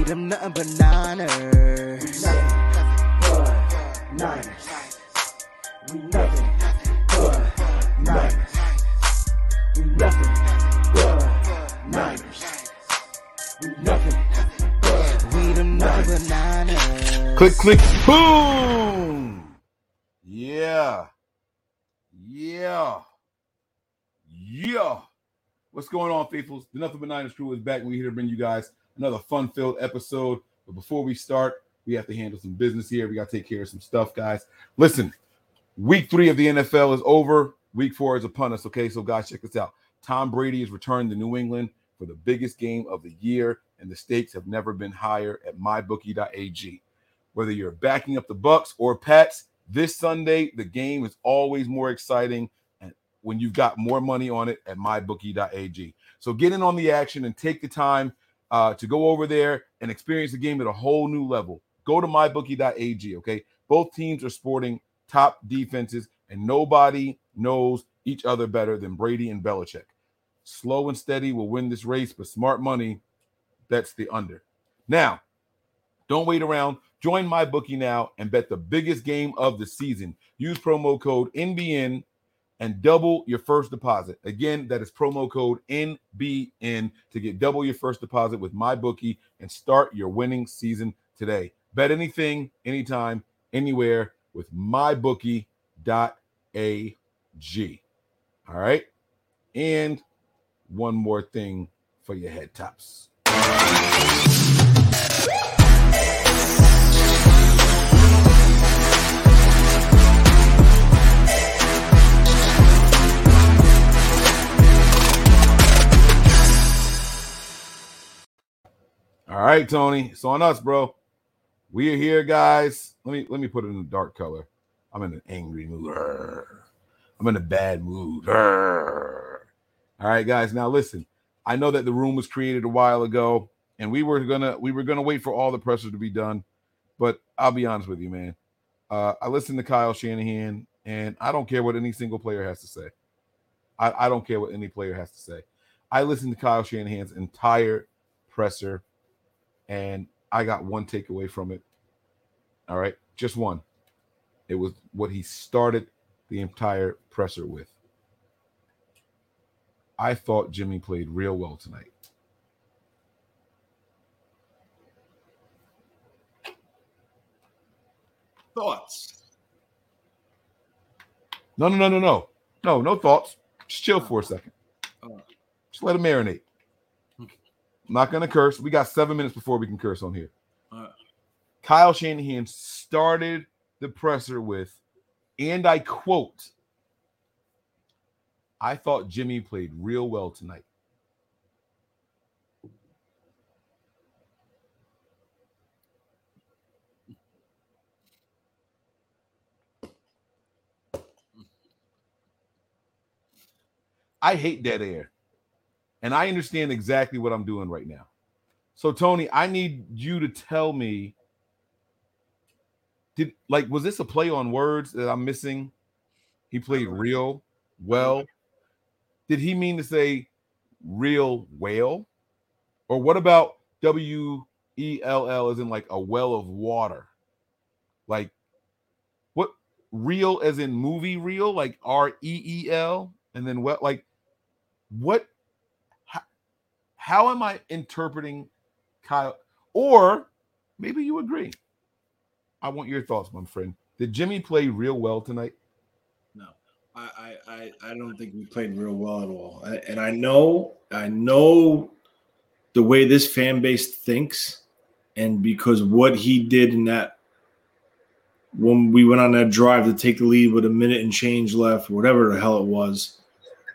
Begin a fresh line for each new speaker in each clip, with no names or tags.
we them nothing but niners. Niners. We nothing but Niners. We nothing but Niners. We nothing but we them nothing but Niners.
Click, click, boom. Yeah. Yeah. Yeah. What's going on, faithfuls? The Nothing But Niners crew is back. We're here to bring you guys another fun-filled episode. But before we start, we have to handle some business here. We got to take care of some stuff, guys. Listen, week three of the NFL is over. Week four is upon us. Okay, so guys, check this out. Tom Brady is returned to New England for the biggest game of the year, and the stakes have never been higher at mybookie.ag. Whether you're backing up the Bucks or Pats, this Sunday the game is always more exciting and when you've got more money on it at mybookie.ag. So get in on the action and take the time uh, to go over there and experience the game at a whole new level. Go to mybookie.ag. Okay, both teams are sporting top defenses, and nobody knows each other better than Brady and Belichick. Slow and steady will win this race, but smart money bets the under. Now, don't wait around. Join my bookie now and bet the biggest game of the season. Use promo code NBN and double your first deposit. Again, that is promo code NBN to get double your first deposit with my bookie and start your winning season today. Bet anything, anytime, anywhere with mybookie.ag. All right. And one more thing for your head tops. All right, Tony. It's on us, bro. We are here, guys. Let me let me put it in a dark color. I'm in an angry mood. I'm in a bad mood. All right, guys. Now listen. I know that the room was created a while ago, and we were gonna we were gonna wait for all the pressure to be done. But I'll be honest with you, man. Uh, I listened to Kyle Shanahan, and I don't care what any single player has to say. I, I don't care what any player has to say. I listened to Kyle Shanahan's entire presser and I got one takeaway from it. All right, just one. It was what he started the entire presser with. I thought Jimmy played real well tonight.
Thoughts?
No, no, no, no, no. No, no thoughts. Just chill for a oh. second.
Oh.
Just let it marinate. I'm not gonna curse. We got seven minutes before we can curse on here.
Right.
Kyle Shanahan started the presser with, and I quote, I thought Jimmy played real well tonight. I hate dead air. And I understand exactly what I'm doing right now. So, Tony, I need you to tell me did like was this a play on words that I'm missing? He played real well. Did he mean to say real whale? Or what about W E L L as in like a well of water? Like what real as in movie real, like R E E L, and then what like what how am I interpreting Kyle? Or maybe you agree. I want your thoughts, my friend. Did Jimmy play real well tonight?
No, I, I, I, don't think we played real well at all. And I know, I know the way this fan base thinks, and because what he did in that when we went on that drive to take the lead with a minute and change left, whatever the hell it was,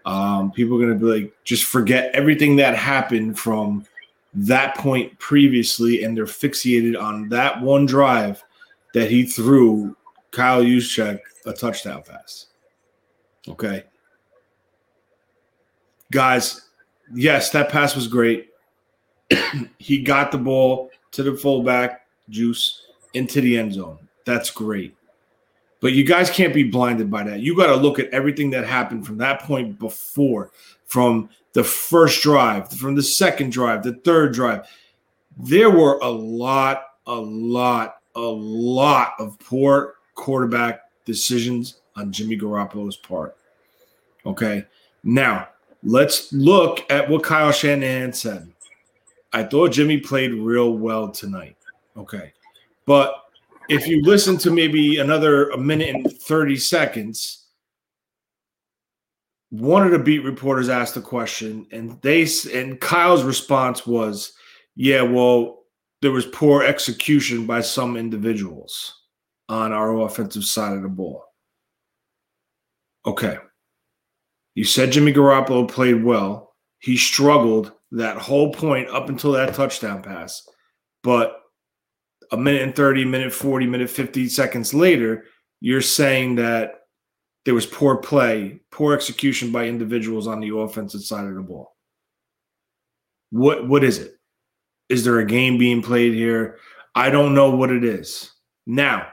um, people are gonna be like, just forget everything that happened from that point previously, and they're fixated on that one drive that he threw Kyle Juszczyk a touchdown pass. Okay. Guys, yes, that pass was great. he got the ball to the fullback, Juice, into the end zone. That's great. But you guys can't be blinded by that. You got to look at everything that happened from that point before, from the first drive, from the second drive, the third drive. There were a lot, a lot, a lot of poor quarterback decisions on Jimmy Garoppolo's part. Okay. Now, let's look at what Kyle Shanahan said. I thought Jimmy played real well tonight. Okay. But if you listen to maybe another a minute and 30 seconds, one of the beat reporters asked a question, and they and Kyle's response was, "Yeah, well, there was poor execution by some individuals on our offensive side of the ball." Okay, you said Jimmy Garoppolo played well. He struggled that whole point up until that touchdown pass, but a minute and 30, minute 40, minute 50 seconds later, you're saying that there was poor play, poor execution by individuals on the offensive side of the ball. What what is it? Is there a game being played here? I don't know what it is. Now,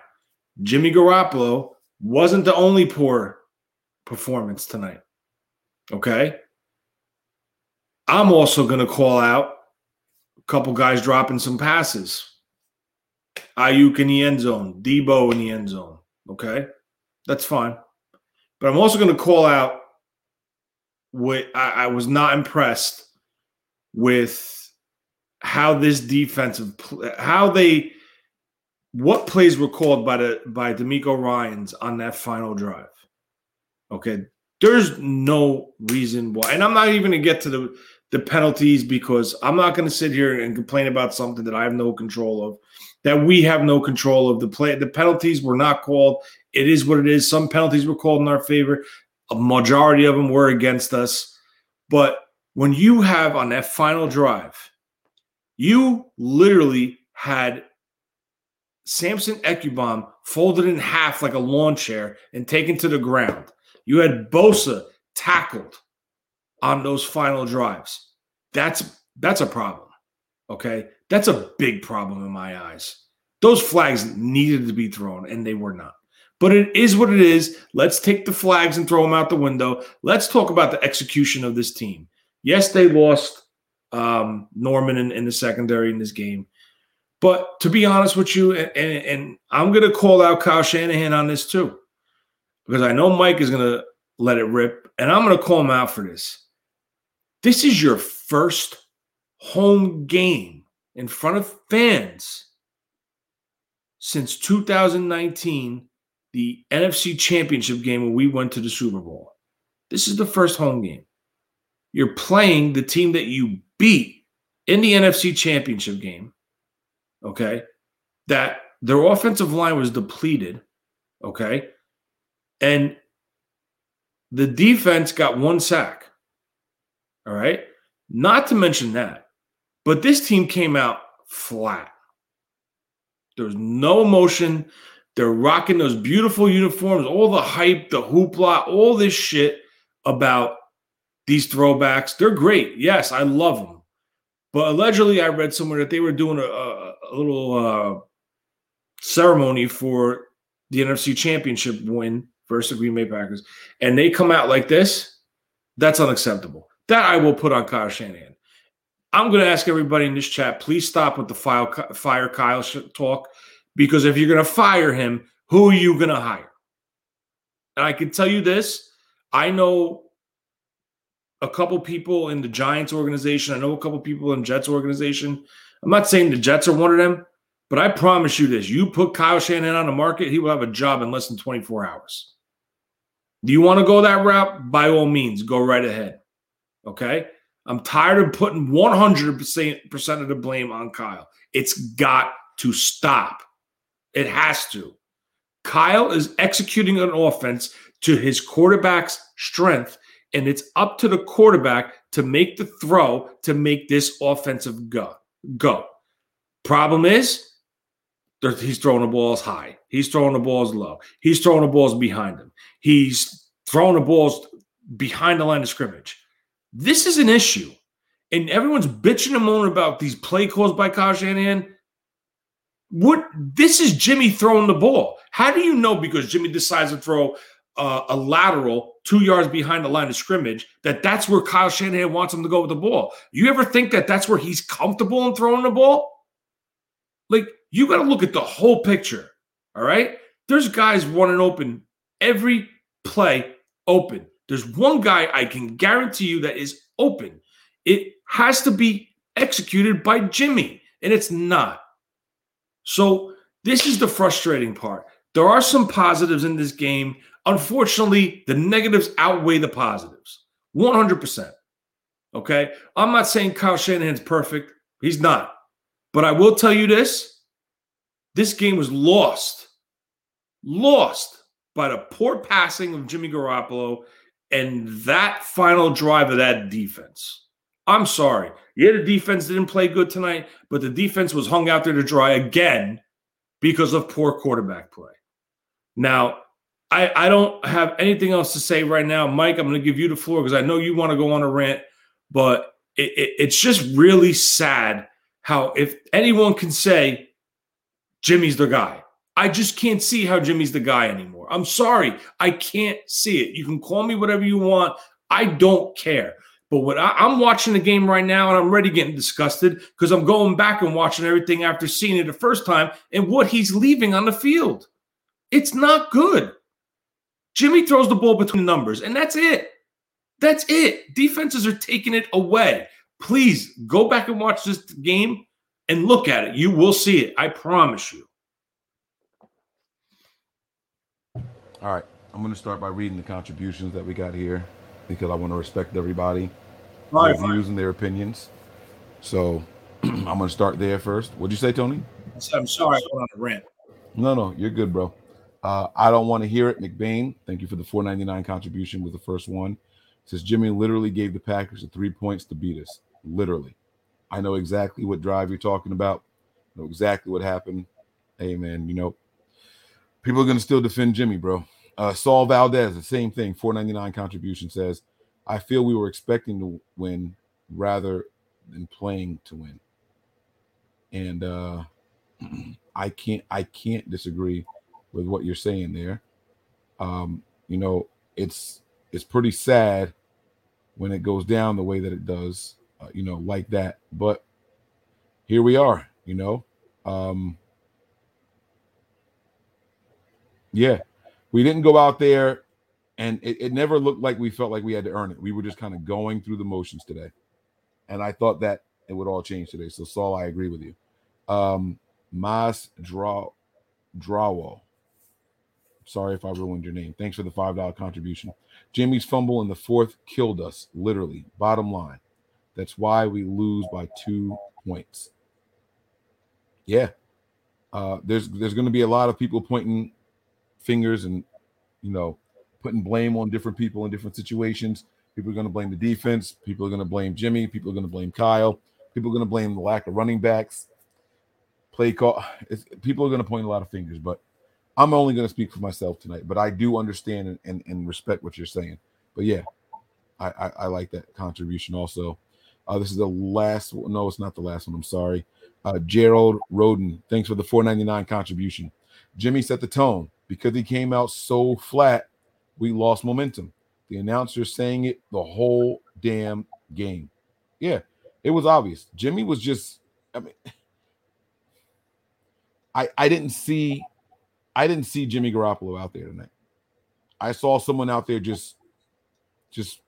Jimmy Garoppolo wasn't the only poor performance tonight. Okay? I'm also going to call out a couple guys dropping some passes. Aiyuk in the end zone, Deebo in the end zone. Okay, that's fine. But I'm also going to call out what I, I, was not impressed with how this defensive how they what plays were called by the by DeMeco Ryans on that final drive. Okay, there's no reason why, and I'm not even going to get to the the penalties because I'm not going to sit here and complain about something that I have no control of that we have no control of. The play, the penalties were not called. It is what it is. Some penalties were called in our favor. A majority of them were against us. But when you have on that final drive, you literally had Samson Ebukam folded in half like a lawn chair and taken to the ground. You had Bosa tackled on those final drives. That's that's a problem. Okay. That's a big problem in my eyes. Those flags needed to be thrown, and they were not. But it is what it is. Let's take the flags and throw them out the window. Let's talk about the execution of this team. Yes, they lost um, Norman in, in, the secondary in this game. But to be honest with you, and, and, and I'm going to call out Kyle Shanahan on this too, because I know Mike is going to let it rip, and I'm going to call him out for this. This is your first home game in front of fans since 2019, the NFC Championship game when we went to the Super Bowl. This is the first home game. You're playing the team that you beat in the NFC Championship game, okay? That their offensive line was depleted, okay? And the defense got one sack, all right? Not to mention that but this team came out flat. There's no emotion. They're rocking those beautiful uniforms, all the hype, the hoopla, all this shit about these throwbacks. They're great. Yes, I love them. But allegedly, I read somewhere that they were doing a, a, a little uh, ceremony for the NFC Championship win versus the Green Bay Packers, and they come out like this. That's unacceptable. That I will put on Kyle Shanahan. I'm going to ask everybody in this chat, please stop with the file, fire Kyle talk, because if you're going to fire him, who are you going to hire? And I can tell you this I know a couple people in the Giants organization. I know a couple people in Jets organization. I'm not saying the Jets are one of them, but I promise you this: you put Kyle Shanahan on the market, he will have a job in less than 24 hours. Do you want to go that route? By all means, go right ahead. Okay. I'm tired of putting 100% of the blame on Kyle. It's got to stop. It has to. Kyle is executing an offense to his quarterback's strength, and it's up to the quarterback to make the throw to make this offensive go. Go. Problem is, he's throwing the balls high. He's throwing the balls low. He's throwing the balls behind him. He's throwing the balls behind the line of scrimmage. This is an issue. And everyone's bitching and moaning about these play calls by Kyle Shanahan. What this is Jimmy throwing the ball. How do you know because Jimmy decides to throw uh, a lateral two yards behind the line of scrimmage that that's where Kyle Shanahan wants him to go with the ball? You ever think that that's where he's comfortable in throwing the ball? Like you got to look at the whole picture. All right, there's guys running open every play open. There's one guy I can guarantee you that is open. It has to be executed by Jimmy, and it's not. So, this is the frustrating part. There are some positives in this game. Unfortunately, the negatives outweigh the positives 100%. Okay. I'm not saying Kyle Shanahan's perfect. He's not. But I will tell you this this game was lost, lost by the poor passing of Jimmy Garoppolo and that final drive of that defense. I'm sorry. Yeah, the defense didn't play good tonight, but the defense was hung out there to dry again because of poor quarterback play. Now, I, I don't have anything else to say right now. Mike, I'm going to give you the floor because I know you want to go on a rant, but it, it, it's just really sad how, if anyone can say Jimmy's the guy, I just can't see how Jimmy's the guy anymore. I'm sorry. I can't see it. You can call me whatever you want. I don't care. But what I, am watching the game right now, and I'm already getting disgusted because I'm going back and watching everything after seeing it the first time and what he's leaving on the field. It's not good. Jimmy throws the ball between numbers, and that's it. That's it. Defenses are taking it away. Please go back and watch this game and look at it. You will see it. I promise you.
All right. I'm going to start by reading the contributions that we got here because I want to respect everybody, their views and their opinions. So I'm going to start there first. What'd you say, Tony?
I said, I'm sorry. I went on a rant.
No, no, you're good, bro. Uh, I don't want to hear it. McBain, thank you for the 499 contribution with the first one. It says Jimmy literally gave the Packers the three points to beat us. Literally. I know exactly what drive you're talking about. know exactly what happened. Hey man, you know, people are gonna still defend Jimmy, bro. Uh, Saul Valdez, the same thing. 499 contribution says, I feel we were expecting to win rather than playing to win. And uh I can't I can't disagree with what you're saying there. Um, you know, it's it's pretty sad when it goes down the way that it does, uh, you know, like that. But here we are, you know. Um, yeah, we didn't go out there and it, it never looked like we felt like we had to earn it. We were just kind of going through the motions today. And I thought that it would all change today. So Saul, I agree with you. Um Mas draw Drawall. Sorry if I ruined your name. Thanks for the $5 contribution. Jimmy's fumble in the fourth killed us, literally. Bottom line. That's why we lose by two points. Yeah. Uh, there's there's going to be a lot of people pointing fingers and you know putting blame on different people in different situations. People are going to blame the defense. People are going to blame Jimmy. People are going to blame Kyle. People are going to blame the lack of running backs. Play call. It's, people are going to point a lot of fingers, but I'm only going to speak for myself tonight. But I do understand and, and, and respect what you're saying. But yeah, I, I, I like that contribution also. Uh, this is the last. No, it's not the last one. I'm sorry. Uh, Gerald Roden, thanks for the 4.99 contribution. Jimmy set the tone because he came out so flat. We lost momentum. The announcer saying it the whole damn game. Yeah, it was obvious. Jimmy was just. I mean, I I didn't see, I didn't see Jimmy Garoppolo out there tonight. I saw someone out there just, just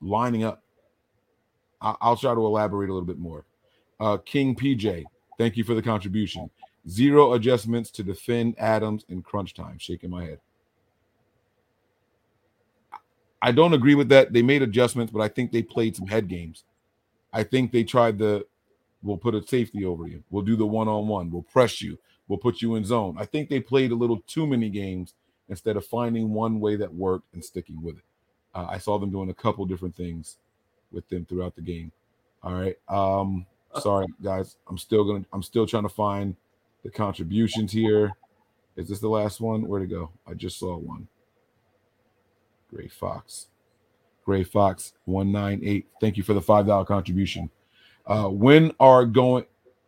lining up I'll try to elaborate a little bit more. Uh, King PJ, thank you for the contribution. Zero adjustments to defend Adams in crunch time. Shaking my head. I don't agree with that. They made adjustments, but I think they played some head games. I think they tried the we'll put a safety over you. We'll do the one on one. We'll press you. We'll put you in zone. I think they played a little too many games instead of finding one way that worked and sticking with it. Uh, I saw them doing a couple different things with them throughout the game. All right. Um, sorry guys. I'm still gonna I'm still trying to find the contributions here. Is this the last one? Where'd it go? I just saw one. Gray Fox. Gray Fox 198. Thank you for the five dollar contribution. Uh, when are going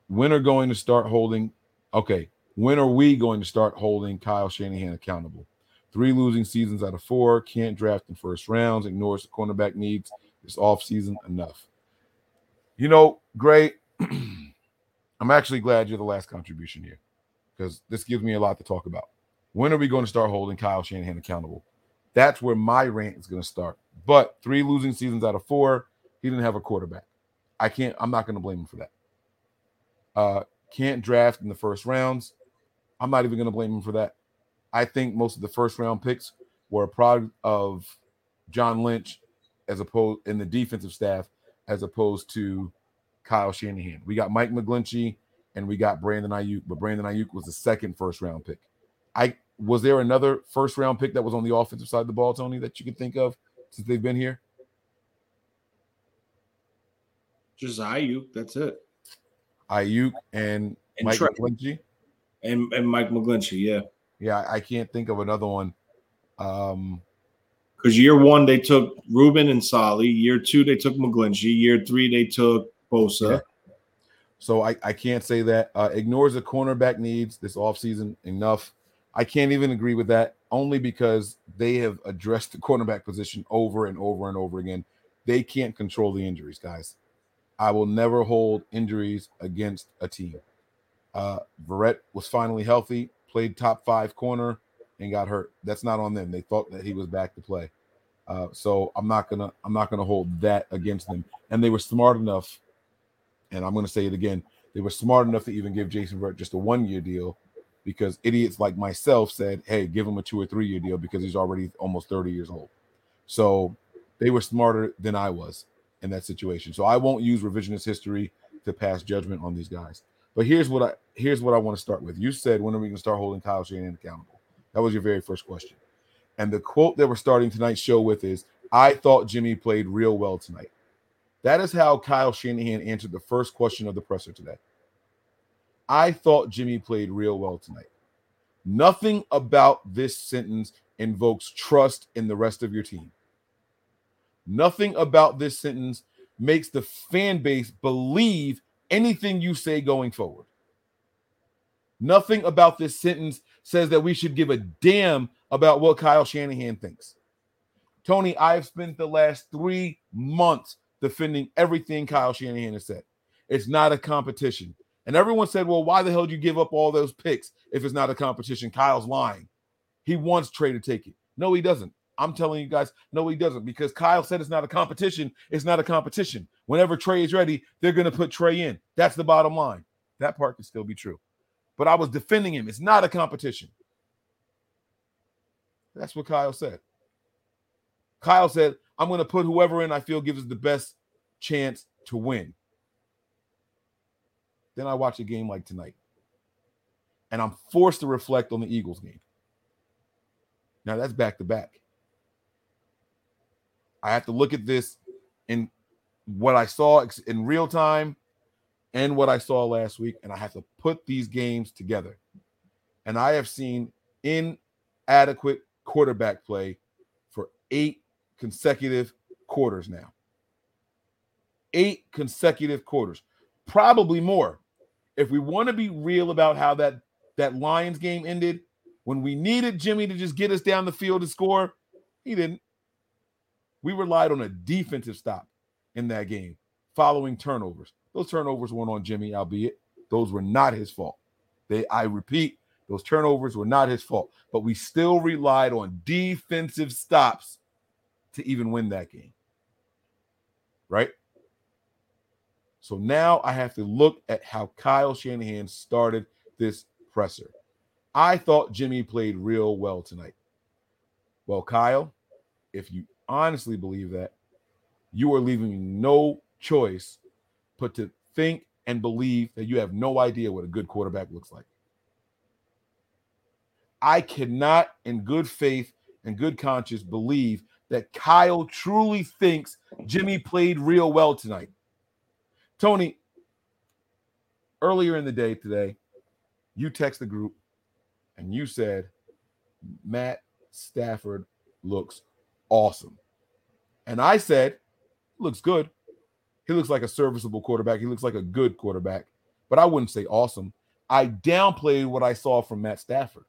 when are going to start holding okay when are we going to start holding kyle shanahan accountable three losing seasons out of four can't draft in first rounds ignores the cornerback needs this off season enough you know gray i'm actually glad you're the last contribution here because this gives me a lot to talk about when are we going to start holding kyle shanahan accountable that's where my rant is going to start but three losing seasons out of four he didn't have a quarterback I can't. I'm not going to blame him for that. Uh, can't draft in the first rounds. I'm not even going to blame him for that. I think most of the first round picks were a product of John Lynch, as opposed in the defensive staff, as opposed to Kyle Shanahan. We got Mike McGlinchey and we got Brandon Aiyuk, but Brandon Aiyuk was the second first round pick. I was there another first round pick that was on the offensive side of the ball, Tony, that you can think of since they've been here?
Just Aiyuk. That's it.
Aiyuk and, and Mike Trey. McGlinchey.
And and Mike McGlinchey, yeah.
Yeah, I can't think of another one. Um
because year one they took Reuben and Solly. Year two they took McGlinchey. Year three they took Bosa. Yeah.
So I, I can't say that. Uh, ignores the cornerback needs this offseason enough. I can't even agree with that only because they have addressed the cornerback position over and over and over again. They can't control the injuries, guys. I will never hold injuries against a team. Uh, Verrett was finally healthy, played top five corner, and got hurt. That's not on them. They thought that he was back to play. Uh, so I'm not gonna I'm not gonna hold that against them. And they were smart enough, and I'm gonna say it again. They were smart enough to even give Jason Verrett just a one year deal, because idiots like myself said, "Hey, give him a two or three year deal because he's already almost 30 years old." So they were smarter than I was in that situation. So I won't use revisionist history to pass judgment on these guys. But here's what I here's what I want to start with. You said when are we going to start holding Kyle Shanahan accountable? That was your very first question. And the quote that we're starting tonight's show with is I thought Jimmy played real well tonight. That is how Kyle Shanahan answered the first question of the presser today. I thought Jimmy played real well tonight. Nothing about this sentence invokes trust in the rest of your team. Nothing about this sentence makes the fan base believe anything you say going forward. Nothing about this sentence says that we should give a damn about what Kyle Shanahan thinks. Tony, I've spent the last three months defending everything Kyle Shanahan has said. It's not a competition. And everyone said, well, why the hell did you give up all those picks if it's not a competition? Kyle's lying. He wants Trey to take it. No, he doesn't. I'm telling you guys, no, he doesn't because Kyle said it's not a competition. It's not a competition. Whenever Trey is ready, they're going to put Trey in. That's the bottom line. That part can still be true. But I was defending him. It's not a competition. That's what Kyle said. Kyle said, I'm going to put whoever in I feel gives us the best chance to win. Then I watch a game like tonight, and I'm forced to reflect on the Eagles game. Now that's back to back. I have to look at this in what I saw in real time and what I saw last week, and I have to put these games together. And I have seen inadequate quarterback play for eight consecutive quarters now. Eight consecutive quarters, probably more. If we want to be real about how that that Lions game ended, when we needed Jimmy to just get us down the field and score, he didn't. We relied on a defensive stop in that game following turnovers. Those turnovers weren't on Jimmy, albeit those were not his fault. They, I repeat, those turnovers were not his fault, but we still relied on defensive stops to even win that game. Right? So now I have to look at how Kyle Shanahan started this presser. I thought Jimmy played real well tonight. Well, Kyle, if you honestly believe that, you are leaving no choice but to think and believe that you have no idea what a good quarterback looks like. I cannot, in good faith and good conscience, believe that Kyle truly thinks Jimmy played real well tonight. Tony, earlier in the day today, you text the group and you said Matt Stafford looks awesome. And I said, looks good. He looks like a serviceable quarterback. He looks like a good quarterback, but I wouldn't say awesome. I downplayed what I saw from Matt Stafford.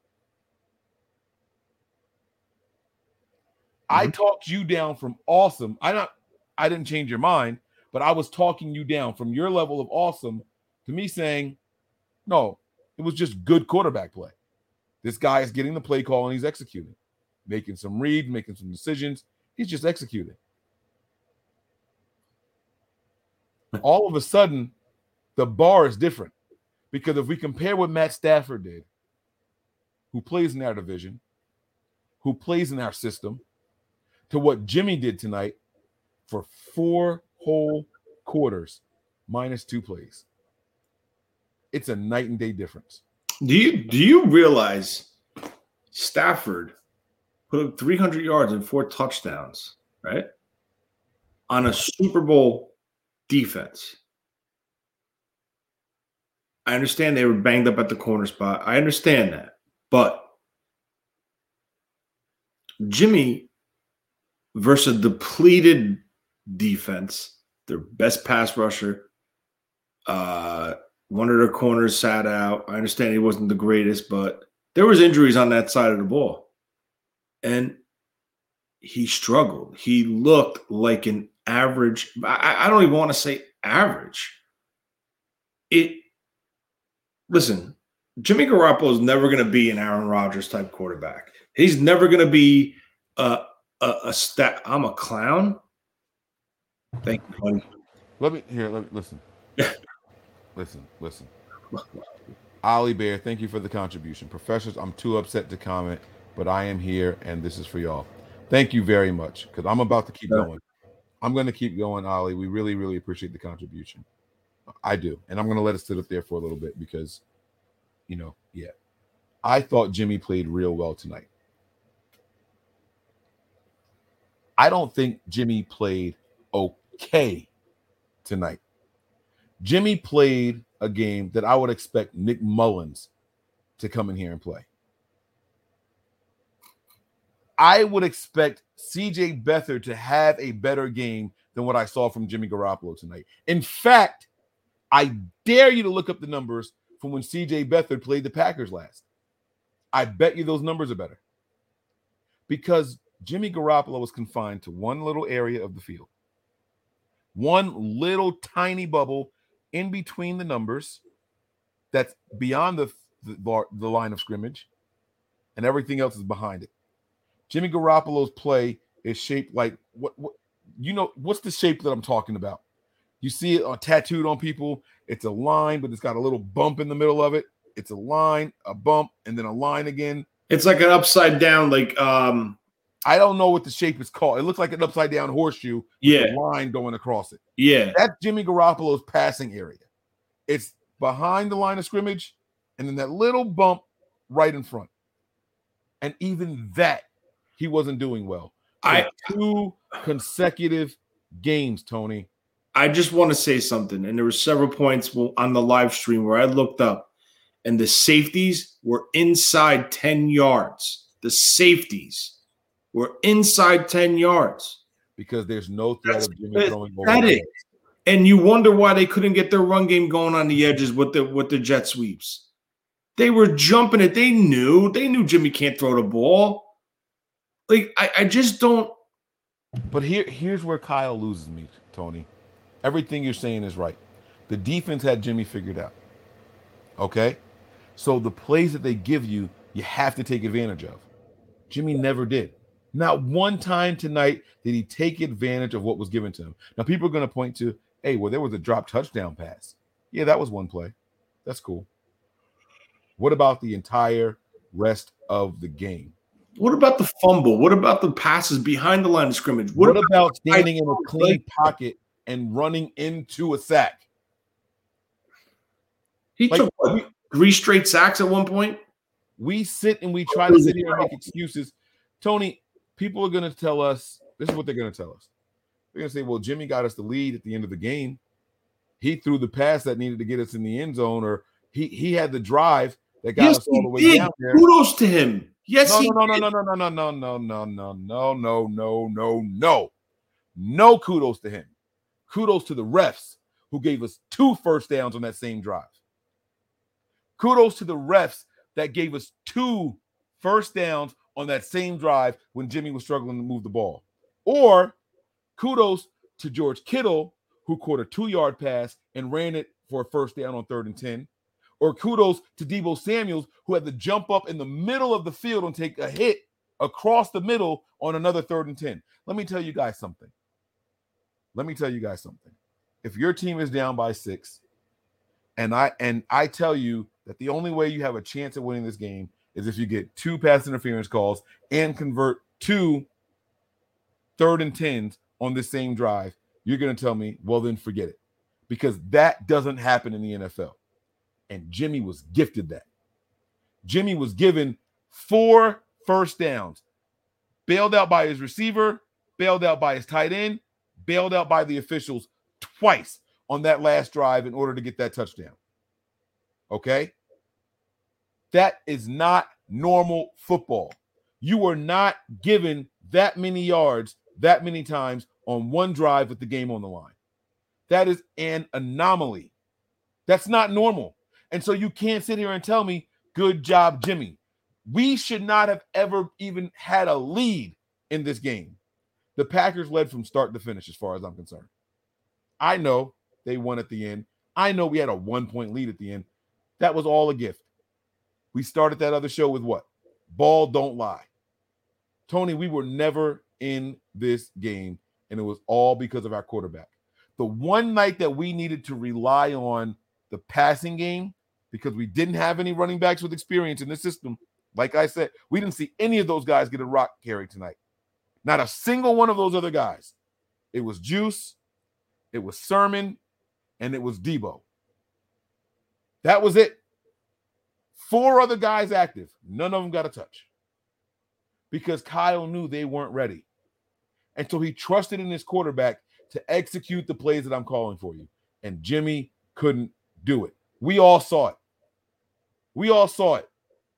I
Mm-hmm.
talked you down from awesome. I not I didn't change your mind, but I was talking you down from your level of awesome to me saying, no, it was just good quarterback play. This guy is getting the play call and he's executing, making some read, making some decisions. He's just executing. All of a sudden, the bar is different because if we compare what Matt Stafford did, who plays in our division, who plays in our system, to what Jimmy did tonight for four whole quarters, minus two plays. It's a night and day difference.
Do you do you realize Stafford put up 300 yards and four touchdowns, right? On a Super Bowl defense. I understand they were banged up at the corner spot. I understand that. But Jimmy versus depleted defense, their best pass rusher, uh one of their corners sat out. I understand he wasn't the greatest, but there was injuries on that side of the ball. And he struggled. He looked like an average. I, I don't even want to say average. It listen, Jimmy Garoppolo is never going to be an Aaron Rodgers type quarterback. He's never going to be a a, a stat. I'm a clown. Thank you, buddy.
Let me here, let me listen. listen, listen. Ollie Bear, thank you for the contribution. Professors, I'm too upset to comment, but I am here and this is for y'all. Thank you very much because I'm about to keep
Sure.
going. I'm going to keep going, Ollie. We really, really appreciate the contribution. I do. And I'm going to let it sit up there for a little bit because, you know, yeah. I thought Jimmy played real well tonight. I don't think Jimmy played okay tonight. Jimmy played a game that I would expect Nick Mullens to come in here and play. I would expect CJ Beathard to have a better game than what I saw from Jimmy Garoppolo tonight. In fact, I dare you to look up the numbers from when CJ Beathard played the Packers last. I bet you those numbers are better because Jimmy Garoppolo was confined to one little area of the field, one little tiny bubble in between the numbers that's beyond the, the, the line of scrimmage, and everything else is behind it. Jimmy Garoppolo's play is shaped like what, what you know, what's the shape that I'm talking about? You see it uh, tattooed on people. It's a line, but it's got a little bump in the middle of it. It's a line, a bump, and then a line again.
It's like an upside down, like um,
I don't know what the shape is called. It looks like an upside down horseshoe with
yeah,
a line going across it.
yeah.
That's Jimmy Garoppolo's passing area. It's behind the line of scrimmage, and then that little bump right in front. And even that, he wasn't doing well.
I
two consecutive games, Tony.
I just want to say something, and there were several points on the live stream where I looked up, and the safeties were inside ten yards. The safeties were inside ten yards.
because there's no threat
That's
of Jimmy throwing over.
And you wonder why they couldn't get their run game going on the edges with the with the jet sweeps. They were jumping it. They knew. They knew Jimmy can't throw the ball. Like I, I just don't.
But here, here's where Kyle loses me, Tony. Everything you're saying is right. The defense had Jimmy figured out. Okay? So the plays that they give you, you have to take advantage of. Jimmy never did. Not one time tonight did he take advantage of what was given to him. Now, people are going to point to, hey, well, there was a drop touchdown pass. Yeah, that was one play. That's cool. What about the entire rest of the game?
What about the fumble? What about the passes behind the line of scrimmage?
What,
What,
about standing in a clean pocket and running into a sack?
he
like-
took what, three straight sacks at one point.
We sit and we try to sit here and make excuses. Tony, people are going to tell us, This is what they're going to tell us. They're going to say, well, Jimmy got us the lead at the end of the game. He threw the pass that needed to get us in the end zone, or he he had the drive that got
Yes,
us all the way
did.
down there.
Kudos to him. Yes,
No,
he
no, no,
did.
no, no, no, no, no, no, no, no, no, no, no, no, no. No kudos to him. Kudos to the refs who gave us two first downs on that same drive. Kudos to the refs that gave us two first downs on that same drive when Jimmy was struggling to move the ball. Or kudos to George Kittle who caught a two yard pass and ran it for a first down on third and 10. Or kudos to Deebo Samuels, who had to jump up in the middle of the field and take a hit across the middle on another third and 10. Let me tell you guys something. Let me tell you guys something. If your team is down by six, and I and I tell you that the only way you have a chance at winning this game is if you get two pass interference calls and convert two third and tens on the same drive, you're going to tell me, well, then forget it. Because that doesn't happen in the NFL. And Jimmy was gifted that. Jimmy was given four first downs, bailed out by his receiver, bailed out by his tight end, bailed out by the officials twice on that last drive in order to get that touchdown. Okay? That is not normal football. You were not given that many yards that many times on one drive with the game on the line. That is an anomaly. That's not normal. And so you can't sit here and tell me, good job, Jimmy. We should not have ever even had a lead in this game. The Packers led from start to finish, as far as I'm concerned. I know they won at the end. I know we had a one point lead at the end. That was all a gift. We started that other show with what? Ball don't lie. Tony, we were never in this game, and it was all because of our quarterback. The one night that we needed to rely on the passing game because we didn't have any running backs with experience in the system, like I said, we didn't see any of those guys get a rock carry tonight. Not a single one of those other guys. It was Juice, it was Sermon, and it was Deebo. That was it. Four other guys active. None of them got a touch because Kyle knew they weren't ready. And so he trusted in his quarterback to execute the plays that I'm calling for you. And Jimmy couldn't do it. We all saw it. We all saw it.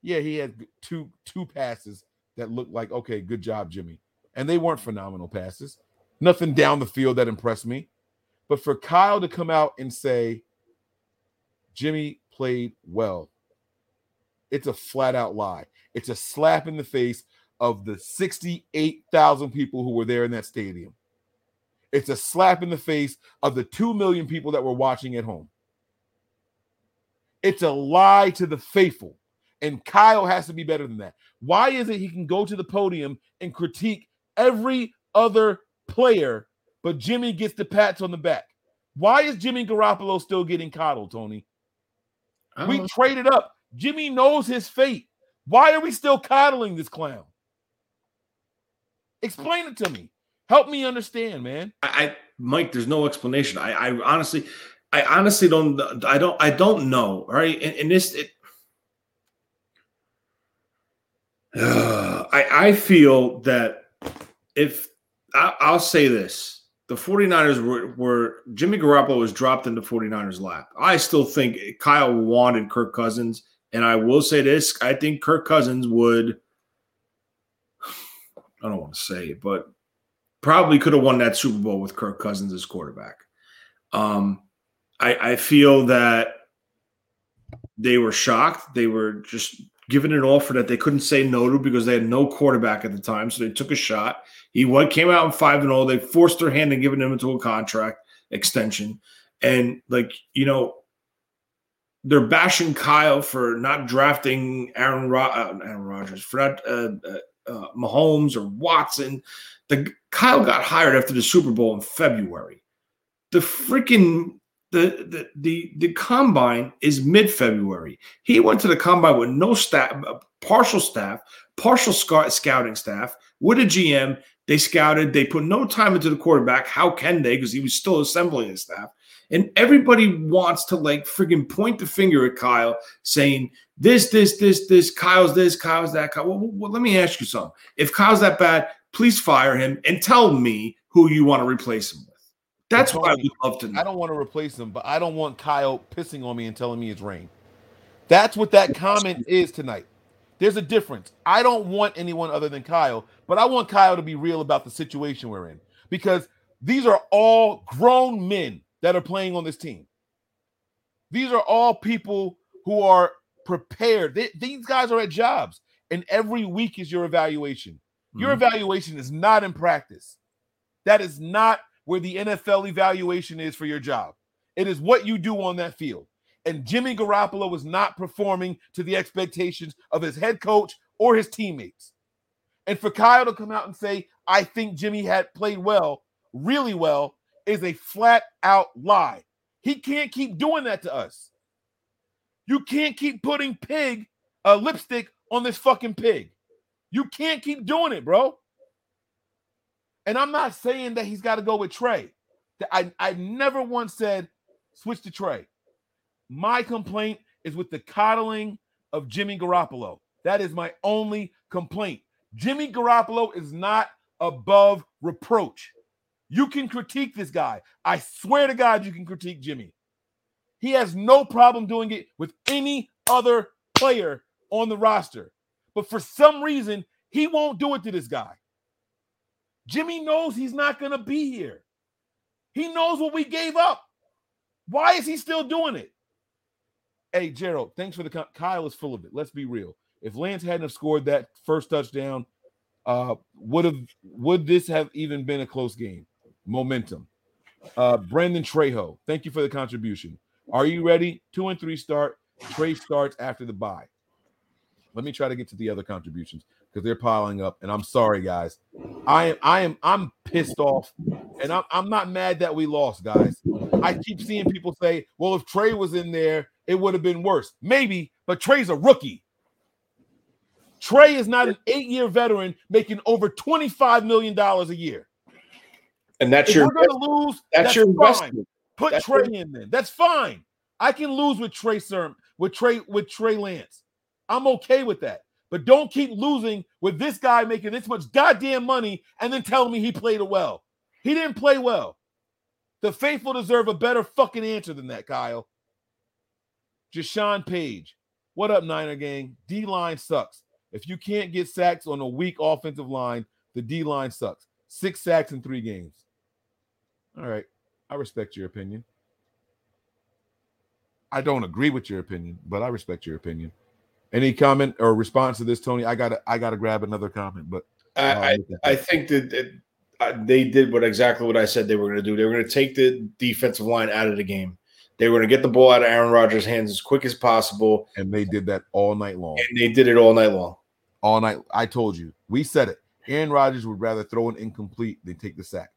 Yeah, he had two two passes that looked like okay, good job, Jimmy. And they weren't phenomenal passes. Nothing down the field that impressed me. But for Kyle to come out and say Jimmy played well, it's a flat out lie. It's a slap in the face of the 68,000 people who were there in that stadium. It's a slap in the face of the 2 million people that were watching at home. It's a lie to the faithful. And Kyle has to be better than that. Why is it he can go to the podium and critique every other player, but Jimmy gets the pats on the back? Why is Jimmy Garoppolo still getting coddled, Tony? We
know.
traded up. Jimmy knows his fate. Why are we still coddling this clown? Explain it to me. Help me understand, man.
I, I Mike, there's no explanation. I, I honestly, I honestly don't. I don't. I don't know. Right, and, and this, it, I, I feel that if I, I'll say this, the 49ers were, were Jimmy Garoppolo was dropped into 49ers lap. I still think Kyle wanted Kirk Cousins, and I will say this: I think Kirk Cousins would. I don't want to say it, but probably could have won that Super Bowl with Kirk Cousins as quarterback. Um, I, I feel that they were shocked. They were just given an offer that they couldn't say no to because they had no quarterback at the time. So they took a shot. He came out in five and all. They forced their hand and given him into a contract extension. And like you know, they're bashing Kyle for not drafting Aaron, Ro- uh, Aaron Rodgers for not uh, uh, uh, Mahomes or Watson. The Kyle got hired after the Super Bowl in February. The freaking the the the, the combine is mid February. He went to the combine with no staff, uh, partial staff, partial scout, scouting staff with a GM. They scouted. They put no time into the quarterback. How can they? Because he was still assembling his staff. And everybody wants to like freaking point the finger at Kyle, saying this, this, this, this. Kyle's this, Kyle's that. Kyle. Well, well, let me ask you something. If Kyle's that bad, please fire him and tell me who you want to replace him with. That's what I would love to know.
I don't want to replace him, but I don't want Kyle pissing on me and telling me it's rain. That's what that comment is tonight. There's a difference. I don't want anyone other than Kyle, but I want Kyle to be real about the situation we're in because these are all grown men that are playing on this team. These are all people who are prepared. They- these guys are at jobs, and every week is your evaluation. Your
Mhm.
evaluation is not in practice. That is not where the NFL evaluation is for your job. It is what you do on that field. And Jimmy Garoppolo was not performing to the expectations of his head coach or his teammates. And for Kyle to come out and say, I think Jimmy had played well, really well, is a flat out lie. He can't keep doing that to us. You can't keep putting pig uh, lipstick on this fucking pig. You can't keep doing it, bro. And I'm not saying that he's got to go with Trey. I, I never once said switch to Trey. My complaint is with the coddling of Jimmy Garoppolo. That is my only complaint. Jimmy Garoppolo is not above reproach. You can critique this guy. I swear to God, you can critique Jimmy. He has no problem doing it with any other player on the roster. But for some reason, he won't do it to this guy. Jimmy knows he's not going to be here. He knows what we gave up. Why is he still doing it? Hey, Gerald, thanks for the Kyle is full of it. Let's be real. If Lance hadn't have scored that first touchdown, uh, would have would this have even been a close game? Momentum. Uh, Brandon Trejo, thank you for the contribution. Are you ready? Two and three start. Trey starts after the bye. Let me try to get to the other contributions because they're piling up. And I'm sorry, guys. I am I am I'm pissed off, and I'm I'm not mad that we lost, guys. I keep seeing people say, "Well, if Trey was in there, it would have been worse." Maybe, but Trey's a rookie. Trey is not an eight-year veteran making over twenty-five million dollars a year.
And that's
If
your
we're gonna lose,
that's,
that's
your
fine.
investment.
Put
That's
Trey in then. That's fine. I can lose with Trey Serm, with Trey, with Trey Lance. I'm okay with that. But don't keep losing with this guy making this much goddamn money and then telling me he played well. He didn't play well. The faithful deserve a better fucking answer than that, Kyle. Jashawn Page. What up, Niner gang? D line sucks. If you can't get sacks on a weak offensive line, the D line sucks. Six sacks in three games. All right. I respect your opinion. I don't agree with your opinion, but I respect your opinion. Any comment or response to this, Tony? I gotta I gotta grab another comment, but
I,
uh,
I, I think that, that uh, they did what exactly what I said they were going to do. They were going to take the defensive line out of the game. They were going to get the ball out of Aaron Rodgers' hands as quick as possible,
and they did that all night long.
and they did it all night long.
All night. I told you. We said it. Aaron Rodgers would rather throw an incomplete than take the sack.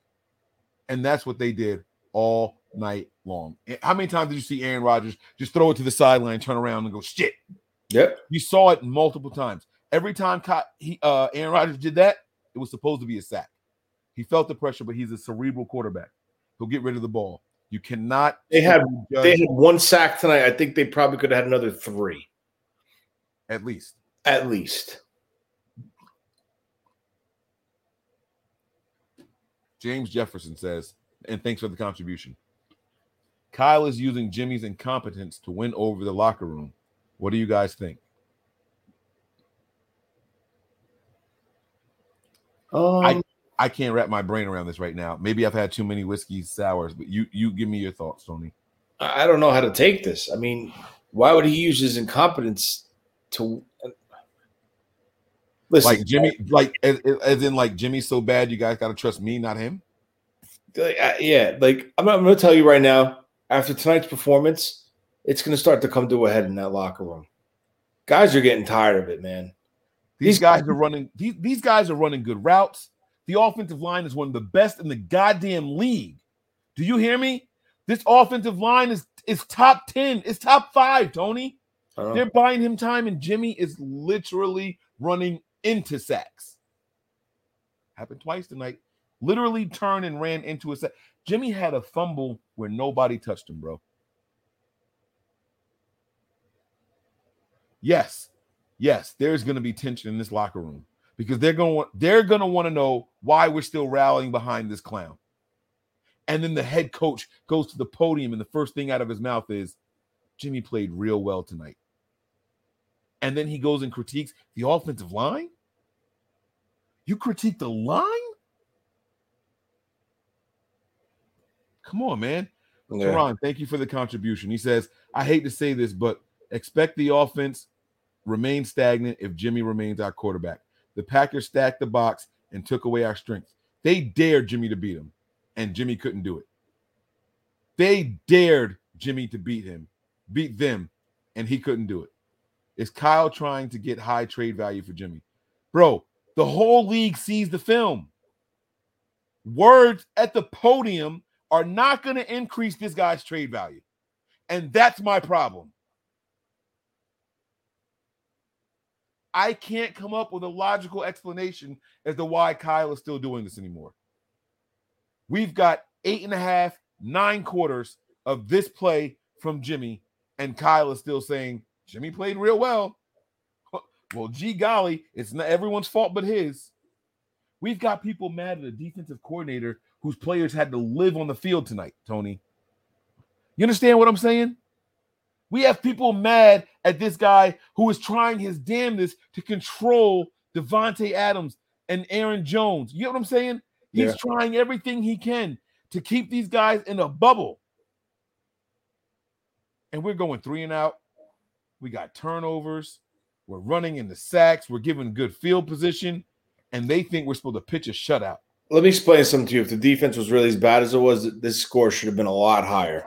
And that's what they did all night long. How many times did you see Aaron Rodgers just throw it to the sideline, turn around, and go, shit?
Yep.
You saw it multiple times. Every time he, uh, Aaron Rodgers did that, it was supposed to be a sack. He felt the pressure, but he's a cerebral quarterback. He'll get rid of the ball. You cannot.
They had- They had one sack tonight. I think they probably could have had another three
at least.
at least.
James Jefferson says, and thanks for the contribution. Kyle is using Jimmy's incompetence to win over the locker room. What do you guys think?
Um,
I can't wrap my brain around this right now. Maybe I've had too many whiskey sours, but you you give me your thoughts, Tony.
I I don't know how to take this. I mean, why would he use his incompetence to listen?
Like Jimmy, like as, as in like Jimmy's so bad, you guys got to trust me, not him.
like, uh, yeah, like I'm, I'm going to tell you right now. After tonight's performance, it's going to start to come to a head in that locker room. Guys are getting tired of it, man.
These
These-
guys are running. These, these guys are running good routes. The offensive line is one of the best in the goddamn league. Do you hear me? This offensive line is is top ten. It's top five. Tony,
I don't know.
they're buying him time, and Jimmy is literally running into sacks. Happened twice tonight. Literally turned and ran into a sack. Jimmy had a fumble where nobody touched him, bro. Yes, yes, there's going to be tension in this locker room because they're going to they're going to want to know why we're still rallying behind this clown. And then the head coach goes to the podium and the first thing out of his mouth is Jimmy played real well tonight. And then he goes and critiques the offensive line? You critique the line? Come on, man. Yeah. Teron, thank you for the contribution. He says, I hate to say this, but expect the offense remain stagnant if Jimmy remains our quarterback. The Packers stacked the box and took away our strength. They dared Jimmy to beat him, and Jimmy couldn't do it. They dared Jimmy to beat him, beat them, and he couldn't do it. Is Kyle trying to get high trade value for Jimmy? Bro, the whole league sees the film. Words at the podium are not going to increase this guy's trade value. And that's my problem. I can't come up with a logical explanation as to why Kyle is still doing this anymore. We've got eight and a half, nine quarters of this play from Jimmy, and Kyle is still saying Jimmy played real well. Well, gee golly, it's not everyone's fault but his. We've got people mad at a defensive coordinator whose players had to live on the field tonight, Tony. You understand what I'm saying? We have people mad at this guy who is trying his damnedest to control Davante Adams and Aaron Jones. You know what I'm saying? He's yeah. trying everything he can to keep these guys in a bubble. And we're going three and out. We got turnovers. We're running in the sacks. We're giving good field position. And they think we're supposed to pitch a shutout.
Let me explain something to you. If the defense was really as bad as it was, this score should have been a lot higher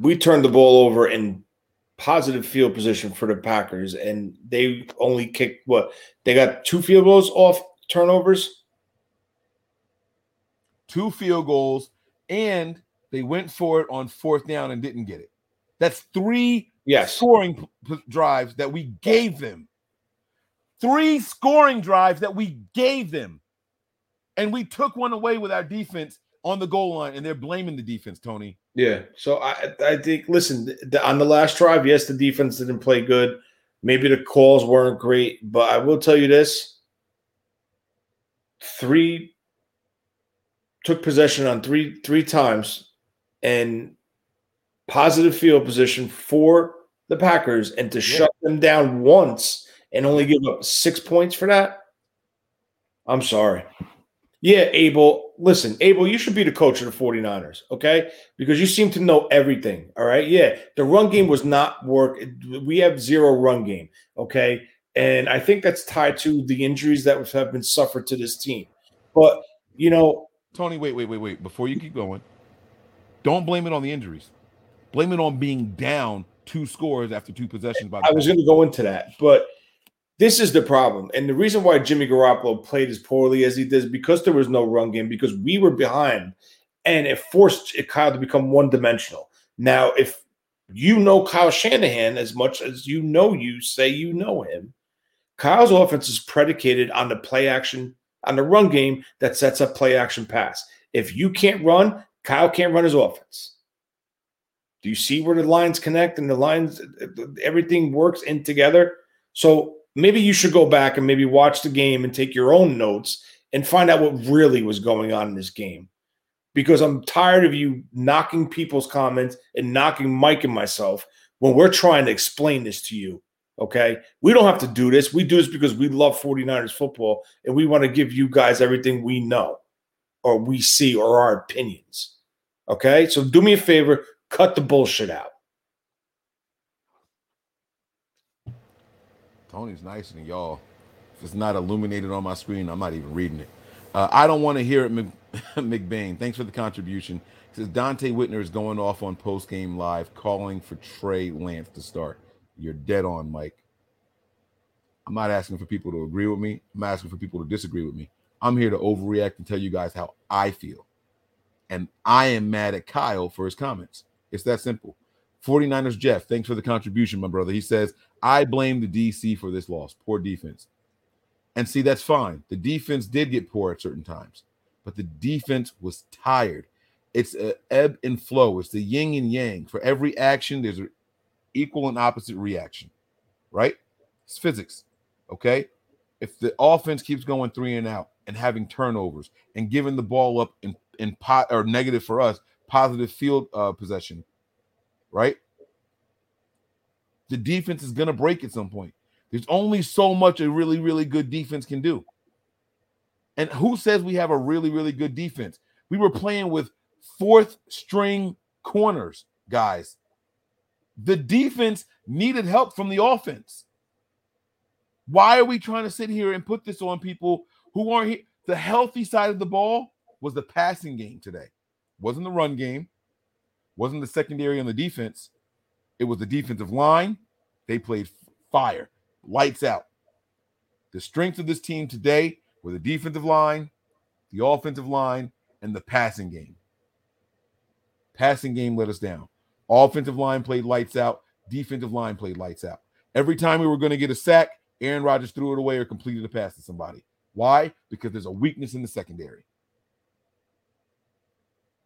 we turned the ball over in positive field position for the Packers, and they only kicked what they got two field goals off turnovers,
two field goals, and they went for it on fourth down and didn't get it. That's three
yes.
scoring p- drives that we gave them. Three scoring drives that we gave them. And we took one away with our defense on the goal line, and they're blaming the defense, Tony.
Yeah. So I I think listen the, on the last drive, yes, the defense didn't play good. Maybe the calls weren't great, but I will tell you this: three took possession on three three times and positive field position for the Packers, and to yeah. shut them down once and only give up six points for that. I'm sorry. Yeah, Abel. Listen, Abel, you should be the coach of the 49ers, okay? Because you seem to know everything. All right. Yeah. The run game was not work. We have zero run game. Okay. And I think that's tied to the injuries that have been suffered to this team. But you know,
Tony, wait, wait, wait, wait. Before you keep going, don't blame it on the injuries. Blame it on being down two scores after two possessions.
By I was going to go into that, but this is the problem. And the reason why Jimmy Garoppolo played as poorly as he did is because there was no run game, because we were behind and it forced Kyle to become one dimensional. Now, if you know Kyle Shanahan as much as you know you say you know him, Kyle's offense is predicated on the play action, on the run game that sets up play action pass. If you can't run, Kyle can't run his offense. Do you see where the lines connect and the lines, everything works in together? So maybe you should go back and maybe watch the game and take your own notes and find out what really was going on in this game. Because I'm tired of you knocking people's comments and knocking Mike and myself when we're trying to explain this to you. Okay. We don't have to do this. We do this because we love 49ers football and we want to give you guys everything we know or we see or our opinions. Okay. So do me a favor, cut the bullshit out.
Tony's nicer than y'all. If it's not illuminated on my screen, I'm not even reading it. Uh, I don't want to hear it, Mc, McBain. Thanks for the contribution. He says Donte Whitner is going off on post game live, calling for Trey Lance to start. You're dead on, Mike. I'm not asking for people to agree with me. I'm asking for people to disagree with me. I'm here to overreact and tell you guys how I feel. And I am mad at Kyle for his comments. It's that simple. 49ers Jeff, thanks for the contribution, my brother. He says, I blame the DC for this loss. Poor defense. And see, that's fine. The defense did get poor at certain times, but the defense was tired. It's a ebb and flow. It's the yin and yang. For every action, there's an equal and opposite reaction, right? It's physics. Okay. If the offense keeps going three and out and having turnovers and giving the ball up in, in pot or negative for us, positive field uh, possession, right? The defense is going to break at some point. There's only so much a really, really good defense can do. And who says we have a really, really good defense? We were playing with fourth string corners, guys. The defense needed help from the offense. Why are we trying to sit here and put this on people who aren't here? The healthy side of the ball was the passing game today. Wasn't the run game, wasn't the secondary on the defense. It was the defensive line. They played fire, lights out. The strength of this team today were the defensive line, the offensive line, and the passing game. Passing game let us down. Offensive line played lights out. Defensive line played lights out. Every time we were going to get a sack, Aaron Rodgers threw it away or completed a pass to somebody. Why? Because there's a weakness in the secondary.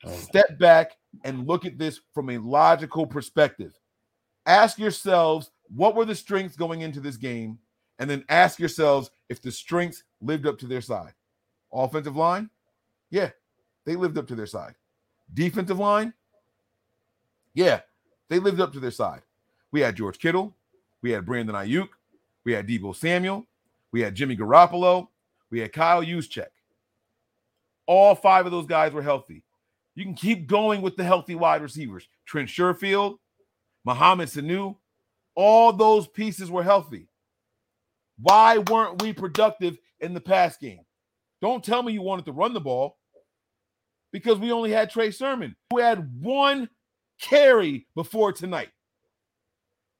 Oh. Step back and look at this from a logical perspective. Ask yourselves what were the strengths going into this game, and then ask yourselves if the strengths lived up to their side. Offensive line, yeah, they lived up to their side. Defensive line, yeah, they lived up to their side. We had George Kittle, we had Brandon Aiyuk, we had Deebo Samuel, we had Jimmy Garoppolo, we had Kyle Juszczyk. All five of those guys were healthy. You can keep going with the healthy wide receivers. Trent Sherfield, Mohamed Sanu, all those pieces were healthy. Why weren't we productive in the pass game? Don't tell me you wanted to run the ball because we only had Trey Sermon, who had one carry before tonight.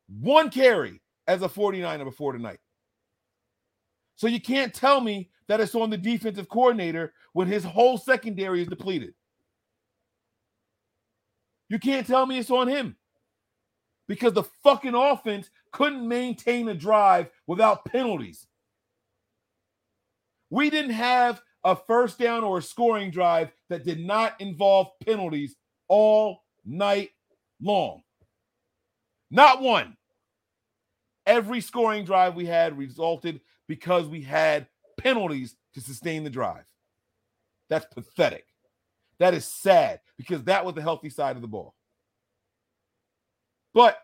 One carry as a 49er before tonight. So you can't tell me that it's on the defensive coordinator when his whole secondary is depleted. You can't tell me it's on him because the fucking offense couldn't maintain a drive without penalties. We didn't have a first down or a scoring drive that did not involve penalties all night long. Not one. Every scoring drive we had resulted because we had penalties to sustain the drive. That's pathetic. That is sad because that was the healthy side of the ball. But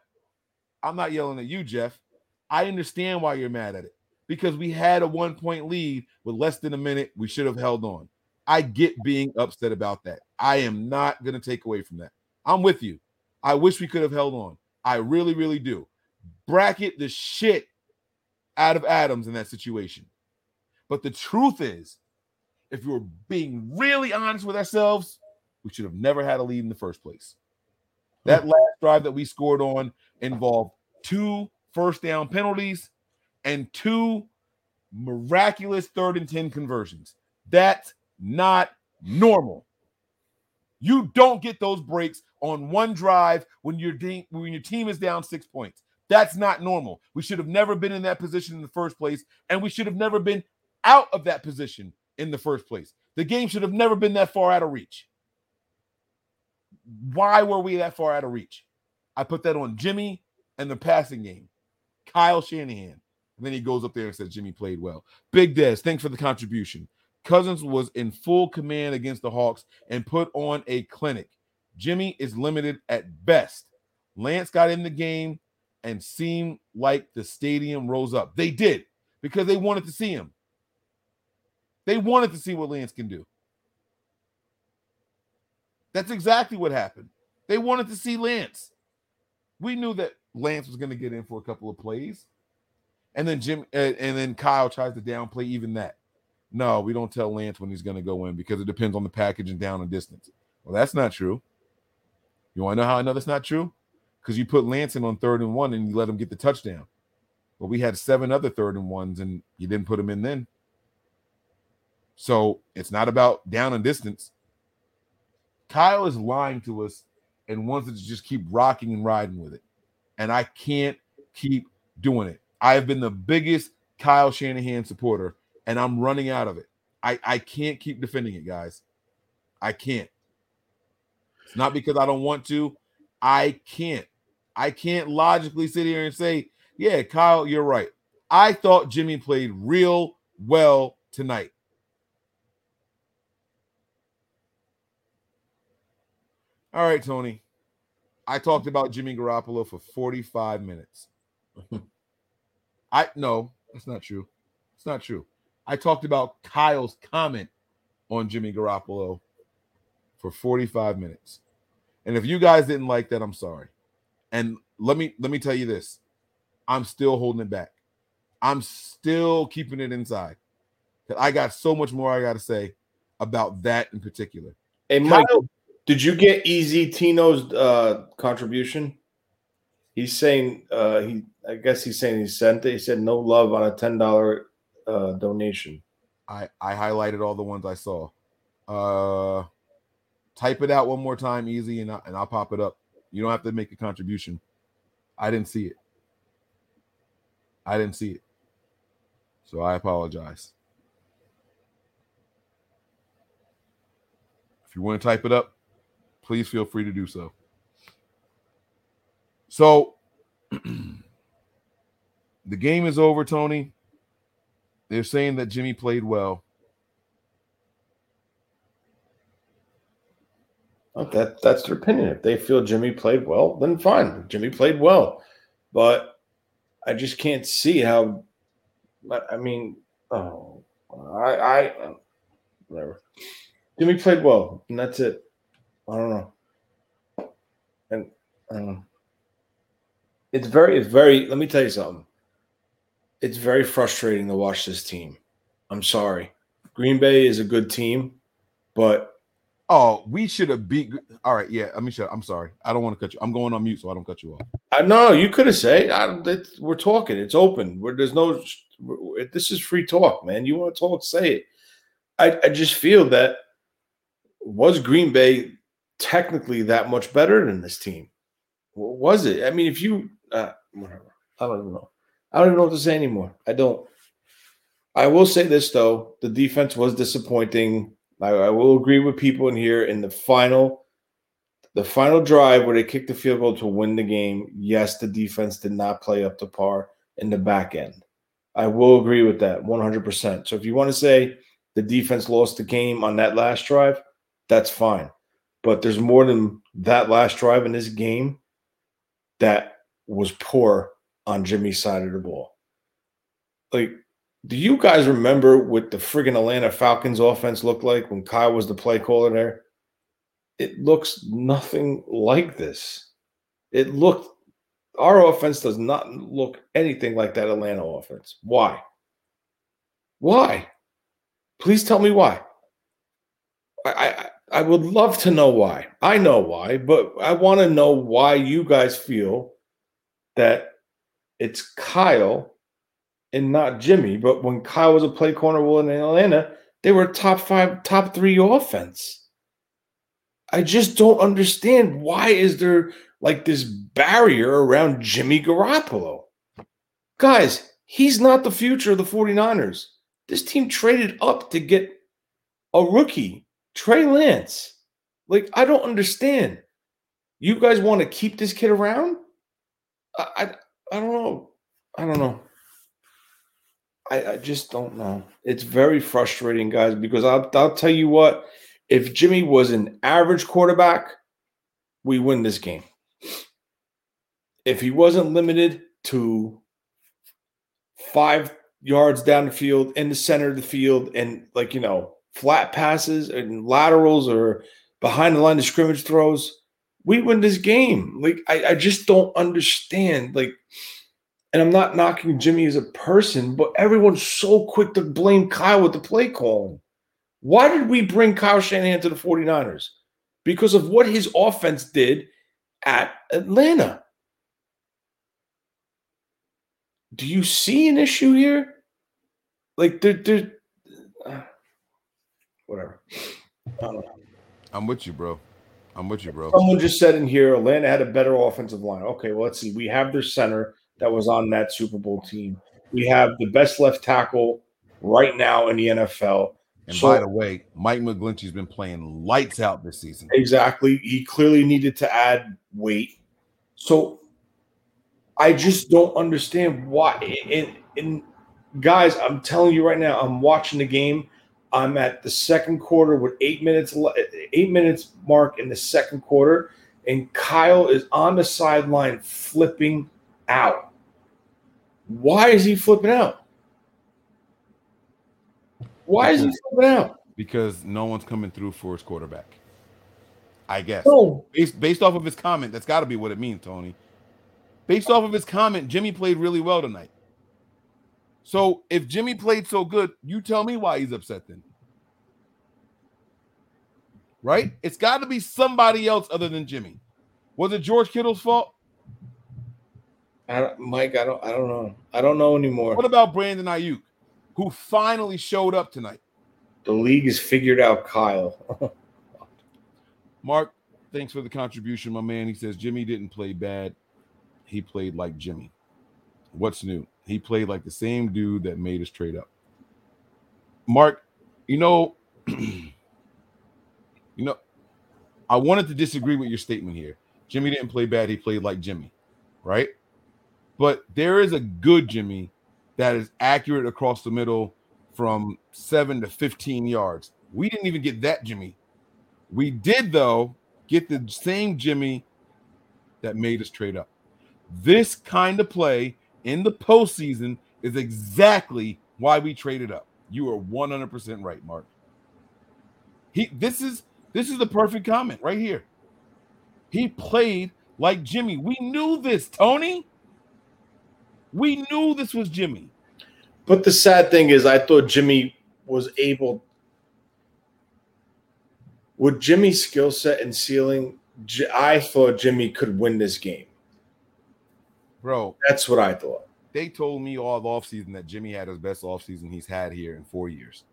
I'm not yelling at you, Jeff. I understand why you're mad at it because we had a one point lead with less than a minute. We should have held on. I get being upset about that. I am not going to take away from that. I'm with you. I wish we could have held on. I really, really do. Bracket the shit out of Adams in that situation. But the truth is, if we were being really honest with ourselves, we should have never had a lead in the first place. That hmm. last drive that we scored on involved two first down penalties and two miraculous third and 10 conversions. That's not normal. You don't get those breaks on one drive when your de- when your team is down 6 points. That's not normal. We should have never been in that position in the first place and we should have never been out of that position in the first place. The game should have never been that far out of reach. Why were we that far out of reach? I put that on Jimmy and the passing game. Kyle Shanahan. And then he goes up there and says Jimmy played well. Big Des, thanks for the contribution. Cousins was in full command against the Hawks and put on a clinic. Jimmy is limited at best. Lance got in the game and seemed like the stadium rose up. They did because they wanted to see him. They wanted to see what Lance can do. That's exactly what happened. They wanted to see Lance. We knew that Lance was going to get in for a couple of plays, and then Jim uh, and then Kyle tries to downplay even that. No, we don't tell Lance when he's going to go in because it depends on the package and down and distance. Well, that's not true. You want to know how I know that's not true? Because you put Lance in on third and one and you let him get the touchdown. Well, we had seven other third and ones and you didn't put him in then. So it's not about down and distance. Kyle is lying to us and wants us to just keep rocking and riding with it. And I can't keep doing it. I have been the biggest Kyle Shanahan supporter, and I'm running out of it. I, I can't keep defending it, guys. I can't. It's not because I don't want to. I can't. I can't logically sit here and say, yeah, Kyle, you're right. I thought Jimmy played real well tonight. All right, Tony. I talked about Jimmy Garoppolo for 45 minutes. I no, that's not true. It's not true. I talked about Kyle's comment on Jimmy Garoppolo for 45 minutes. And if you guys didn't like that, I'm sorry. And let me let me tell you this. I'm still holding it back. I'm still keeping it inside. Cuz I got so much more I got to say about that in particular.
Hey, Mike, did you get Easy Tino's uh, contribution? He's saying uh, he. I guess he's saying he sent it. He said no love on a ten dollar uh, donation.
I I highlighted all the ones I saw. Uh, type it out one more time, easy, and I, and I'll pop it up. You don't have to make a contribution. I didn't see it. I didn't see it. So I apologize. If you want to type it up, please feel free to do so. So the game is over, Tony. They're saying that Jimmy played well.
Oh, that that's their opinion. If they feel Jimmy played well, then fine. Jimmy played well, but I just can't see how. I mean, oh, I, I, whatever. Jimmy played well, and that's it. I don't know. And I don't know. It's very, it's very. Let me tell you something. It's very frustrating to watch this team. I'm sorry. Green Bay is a good team, but
Oh, we should have beat. All right, yeah. Let me shut. I'm sorry. I don't want to cut you. I'm going on mute, so I don't cut you off.
I know you could have said we're talking. It's open. Where there's no. This is free talk, man. You want to talk? Say it. I, I just feel that was Green Bay technically that much better than this team? What Was it? I mean, if you uh, whatever, I don't even know. I don't even know what to say anymore. I don't. I will say this though: the defense was disappointing. I, I will agree with people in here in the final, the final drive where they kicked the field goal to win the game. Yes, the defense did not play up to par in the back end. I will agree with that 100%. So if you want to say the defense lost the game on that last drive, that's fine. But there's more than that last drive in this game that was poor on Jimmy's side of the ball. Like do you guys remember what the friggin' Atlanta Falcons offense looked like when Kyle was the play caller there? It looks nothing like this. It looked our offense does not look anything like that Atlanta offense. Why? Why? Please tell me why. I, I, I would love to know why. I know why, but I want to know why you guys feel that it's Kyle and not Jimmy. But when Kyle was a play corner in Atlanta, they were top five, top three offense. I just don't understand why is there like this barrier around Jimmy Garoppolo? Guys, he's not the future of the 49ers. This team traded up to get a rookie, Trey Lance. Like, I don't understand. You guys want to keep this kid around? I, I, I don't know. I don't know. I, I just don't know. It's very frustrating, guys, because I'll, I'll tell you what, if Jimmy was an average quarterback, we win this game. If he wasn't limited to five yards down the field in the center of the field and like you know flat passes and laterals or behind the line of scrimmage throws, we win this game. Like I, I just don't understand. Like and I'm not knocking Jimmy as a person, but everyone's so quick to blame Kyle with the play calling. Why did we bring Kyle Shanahan to the 49ers? Because of what his offense did at Atlanta. Do you see an issue here? Like, there, there, uh, whatever.
Uh, I'm with you, bro. I'm with you, bro.
Someone just said in here, Atlanta had a better offensive line. Okay, well, let's see. We have their center that was on that Super Bowl team. We have the best left tackle right now in the NFL.
And so, by the way, Mike McGlinchey's been playing lights out this season.
Exactly. He clearly needed to add weight. So I just don't understand why. And in guys, I'm telling you right now, I'm watching the game. I'm at the second quarter with eight minutes, eight minutes mark in the second quarter, and Kyle is on the sideline flipping out. Why is he flipping out? Why is he flipping out?
Because no one's coming through for his quarterback. I guess.
No.
Based, based off of his comment, that's got to be what it means, Tony. Based off of his comment, Jimmy played really well tonight. So if Jimmy played so good, you tell me why he's upset then. Right? It's got to be somebody else other than Jimmy. Was it George Kittle's fault?
I Mike, I don't I don't know. I don't know anymore.
What about Brandon Aiyuk, who finally showed up tonight?
The league has figured out Kyle.
Mark, thanks for the contribution, my man. He says Jimmy didn't play bad. He played like Jimmy. What's new? He played like the same dude that made us trade up. Mark, you know, you know, I wanted to disagree with your statement here. Jimmy didn't play bad. He played like Jimmy, right? But there is a good Jimmy that is accurate across the middle from seven to 15 yards. We didn't even get that Jimmy. We did, though, get the same Jimmy that made us trade up. This kind of play in the postseason is exactly why we traded up. You are 100% right, Mark. He this is this is the perfect comment right here. He played like Jimmy. We knew this, Tony. We knew this was Jimmy.
But the sad thing is I thought Jimmy was able with Jimmy's skill set and ceiling, I thought Jimmy could win this game.
Bro,
that's what I thought.
They told me all offseason that Jimmy had his best offseason he's had here in four years.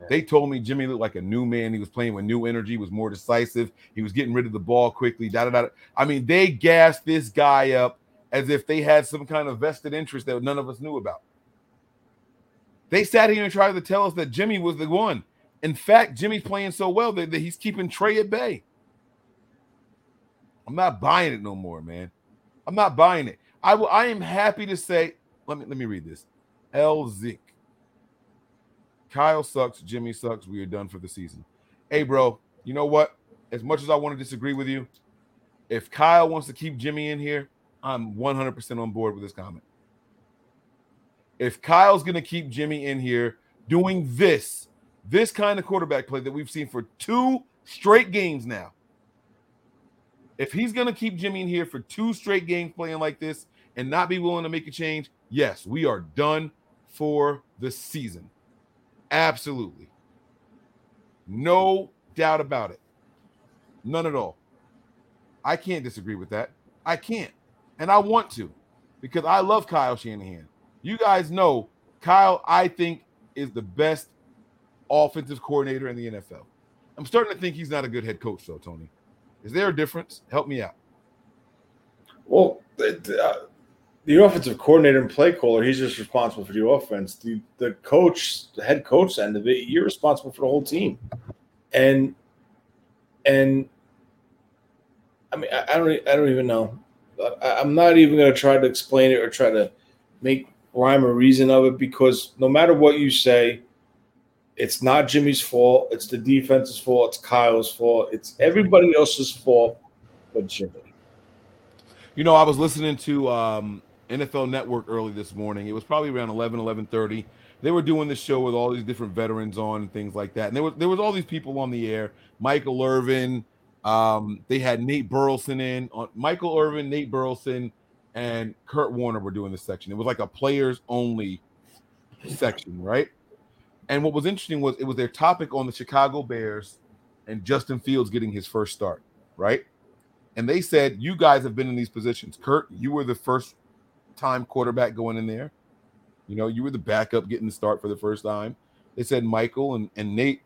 Yeah. They told me Jimmy looked like a new man. He was playing with new energy, was more decisive. He was getting rid of the ball quickly. Da, da, da. I mean, they gassed this guy up as if they had some kind of vested interest that none of us knew about. They sat here and tried to tell us that Jimmy was the one. In fact, Jimmy's playing so well that, that he's keeping Trey at bay. I'm not buying it no more, man. I'm not buying it. I will. I am happy to say. Let me let me read this. L Zik. Kyle sucks. Jimmy sucks. We are done for the season. Hey, bro. You know what? As much as I want to disagree with you, if Kyle wants to keep Jimmy in here, I'm 100% on board with this comment. If Kyle's going to keep Jimmy in here doing this, this kind of quarterback play that we've seen for two straight games now, if he's going to keep Jimmy in here for two straight games playing like this, and not be willing to make a change, yes, we are done for the season. Absolutely. No doubt about it. None at all. I can't disagree with that. I can't. And I want to because I love Kyle Shanahan. You guys know Kyle, I think, is the best offensive coordinator in the NFL. I'm starting to think he's not a good head coach, though, Tony. Is there a difference? Help me out.
Well, uh, the offensive coordinator and play caller, he's just responsible for the offense. The the coach, the head coach end of it, you're responsible for the whole team. And and I mean, I, I don't I don't even know. I, I'm not even going to try to explain it or try to make rhyme or reason of it because no matter what you say, it's not Jimmy's fault. It's the defense's fault. It's Kyle's fault. It's everybody else's fault but Jimmy.
You know, I was listening to um, NFL Network early this morning. It was probably around 11, 11.30. They were doing the show with all these different veterans on and things like that. And there was there was all these people on the air. Michael Irvin. Um, they had Nate Burleson in. On Michael Irvin, Nate Burleson, and Kurt Warner were doing this section. It was like a players only section, right? And what was interesting was it was their topic on the Chicago Bears and Justin Fields getting his first start, right? And they said, You guys have been in these positions. Kurt, you were the first time quarterback going in there. You know, you were the backup getting the start for the first time. They said Michael and, and Nate,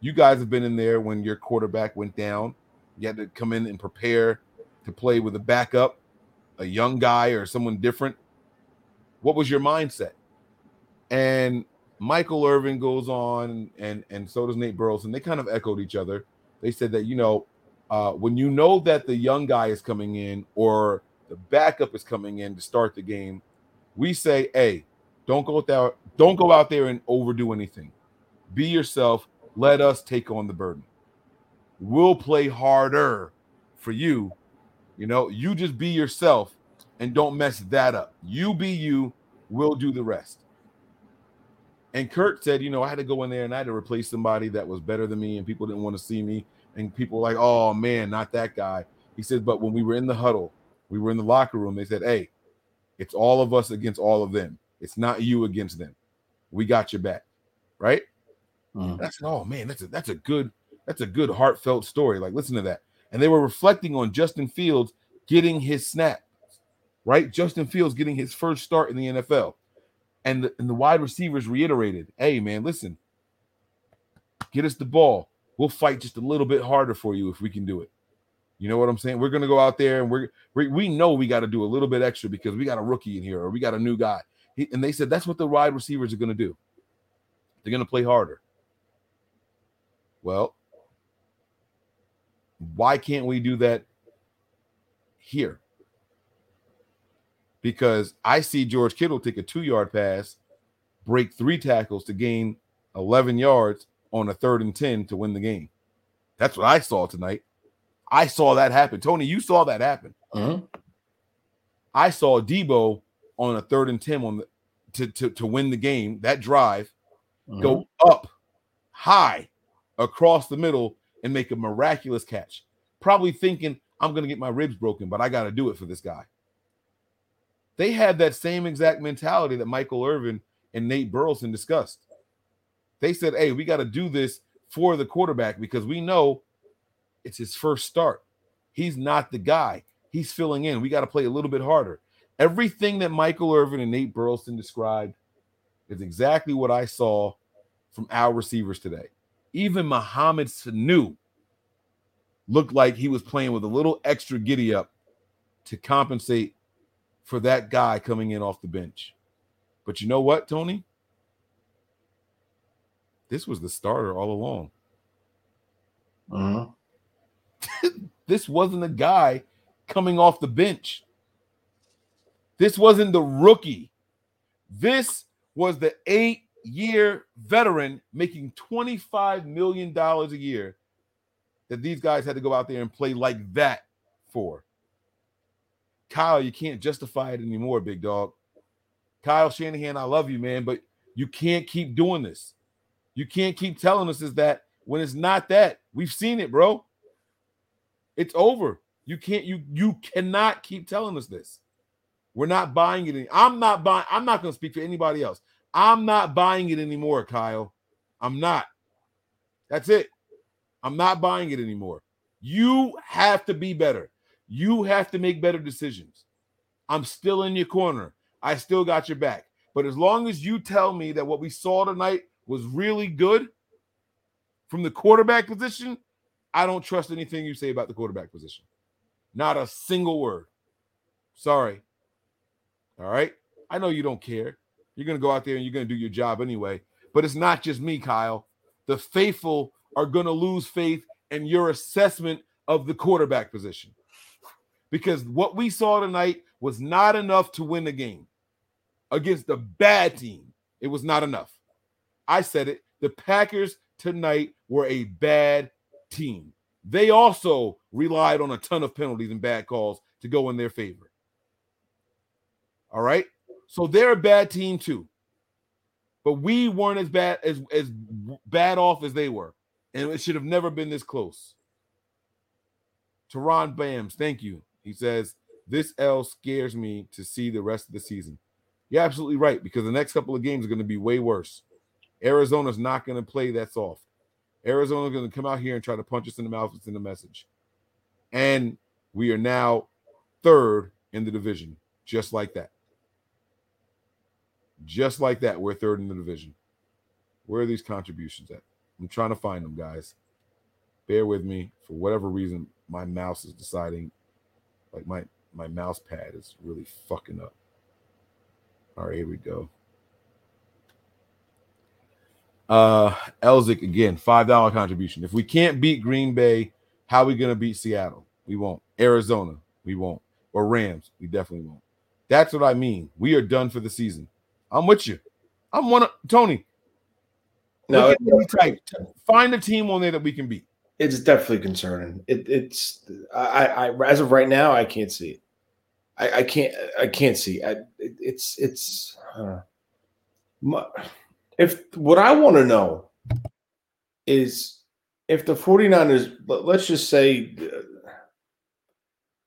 you guys have been in there when your quarterback went down. You had to come in and prepare to play with a backup, a young guy or someone different. What was your mindset? And Michael Irvin goes on, and and so does Nate Burleson. They kind of echoed each other. They said that you know, uh, when you know that the young guy is coming in or the backup is coming in to start the game, we say, hey, Don't go out don't go out there and overdo anything. Be yourself. Let us take on the burden. We'll play harder for you. You know, you just be yourself and don't mess that up. You be you, we'll do the rest. And Kurt said, you know, I had to go in there and I had to replace somebody that was better than me, and people didn't want to see me. And people like, oh man, not that guy. He said, but when we were in the huddle, we were in the locker room, they said, hey, it's all of us against all of them. It's not you against them. We got your back. Right? Mm. That's oh man, that's a that's a good that's a good heartfelt story. Like, listen to that. And they were reflecting on Justin Fields getting his snap, right? Justin Fields getting his first start in the NFL. And the, and the wide receivers reiterated, hey, man, listen, get us the ball. We'll fight just a little bit harder for you if we can do it. You know what I'm saying? We're to go out there and we're, we know we got to do a little bit extra because we got a rookie in here or we got a new guy. He, and they said that's what the wide receivers are to do. They're to play harder. Well, why can't we do that here? Because I see George Kittle take a two yard pass, break three tackles to gain 11 yards on a third and 10 to win the game. That's what I saw tonight. I saw that happen. Tony, you saw that happen. Uh-huh. I saw Deebo on a third and 10 on the to, to, to win the game, that drive, uh-huh. go up high across the middle and make a miraculous catch. Probably thinking, I'm going to get my ribs broken, but I got to do it for this guy. They had that same exact mentality that Michael Irvin and Nate Burleson discussed. They said, hey, we got to do this for the quarterback because we know it's his first start. He's not the guy. He's filling in. We got to play a little bit harder. Everything that Michael Irvin and Nate Burleson described is exactly what I saw from our receivers today. Even Mohamed Sanu looked like he was playing with a little extra giddy up to compensate for that guy coming in off the bench. But you know what, Tony? This was the starter all along. Uh-huh. this wasn't a guy coming off the bench. This wasn't the rookie. This was the eight year veteran making $25 million a year that these guys had to go out there and play like that for. Kyle, you can't justify it anymore, big dog. Kyle Shanahan, I love you, man, but you can't keep doing this. You can't keep telling us is that when it's not that. We've seen it, bro. It's over. You can't you you cannot keep telling us this. We're not buying it. Any, I'm not buying. I'm not going to speak for anybody else. I'm not buying it anymore, Kyle. I'm not. That's it. I'm not buying it anymore. You have to be better. You have to make better decisions. I'm still in your corner. I still got your back. But as long as you tell me that what we saw tonight was really good from the quarterback position, I don't trust anything you say about the quarterback position. Not a single word. Sorry. All right. I know you don't care. You're going to go out there and you're going to do your job anyway. But it's not just me, Kyle. The faithful are going to lose faith in your assessment of the quarterback position. Because what we saw tonight was not enough to win the game against a bad team. It was not enough. I said it. The Packers tonight were a bad team. They also relied on a ton of penalties and bad calls to go in their favor. All right. So they're a bad team too. But we weren't as bad as as bad off as they were. And it should have never been this close. Teron Bams, thank you. He says, This L scares me to see the rest of the season. You're absolutely right, because the next couple of games are going to be way worse. Arizona's not going to play that soft. Arizona's going to come out here and try to punch us in the mouth. It's in the message. And we are now third in the division, just like that. Just like that, we're third in the division. Where are these contributions at? I'm trying to find them, guys. Bear with me. For whatever reason, my mouse is deciding, like my my mouse pad is really fucking up. All right, here we go. Uh Elzik again, five dollar contribution. If we can't beat Green Bay, how are we gonna beat Seattle? We won't. Arizona, we won't. Or Rams, we definitely won't. That's what I mean. We are done for the season. I'm with you. I'm one of Tony.
No,
look at type. Find a team on there that we can beat.
it's definitely concerning. It, it's I, I as of right now, I can't see it. I, I can't I can't see. I, it, it's it's uh, my, if what I want to know is if the 49ers let- let's just say uh,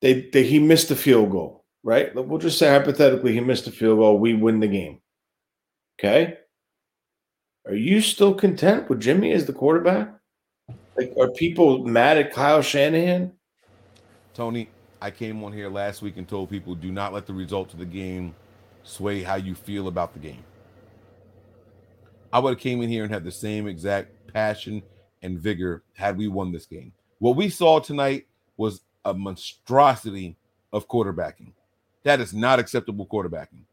they, they he missed the field goal, right? We'll just say hypothetically he missed the field goal, we win the game. Okay? Are you still content with Jimmy as the quarterback? Like are people mad at Kyle Shanahan?
Tony, I came on here last week and told people do not let the results of the game sway how you feel about the game. I would have came in here and had the same exact passion and vigor had we won this game. What we saw tonight was a monstrosity of quarterbacking. That is not acceptable quarterbacking.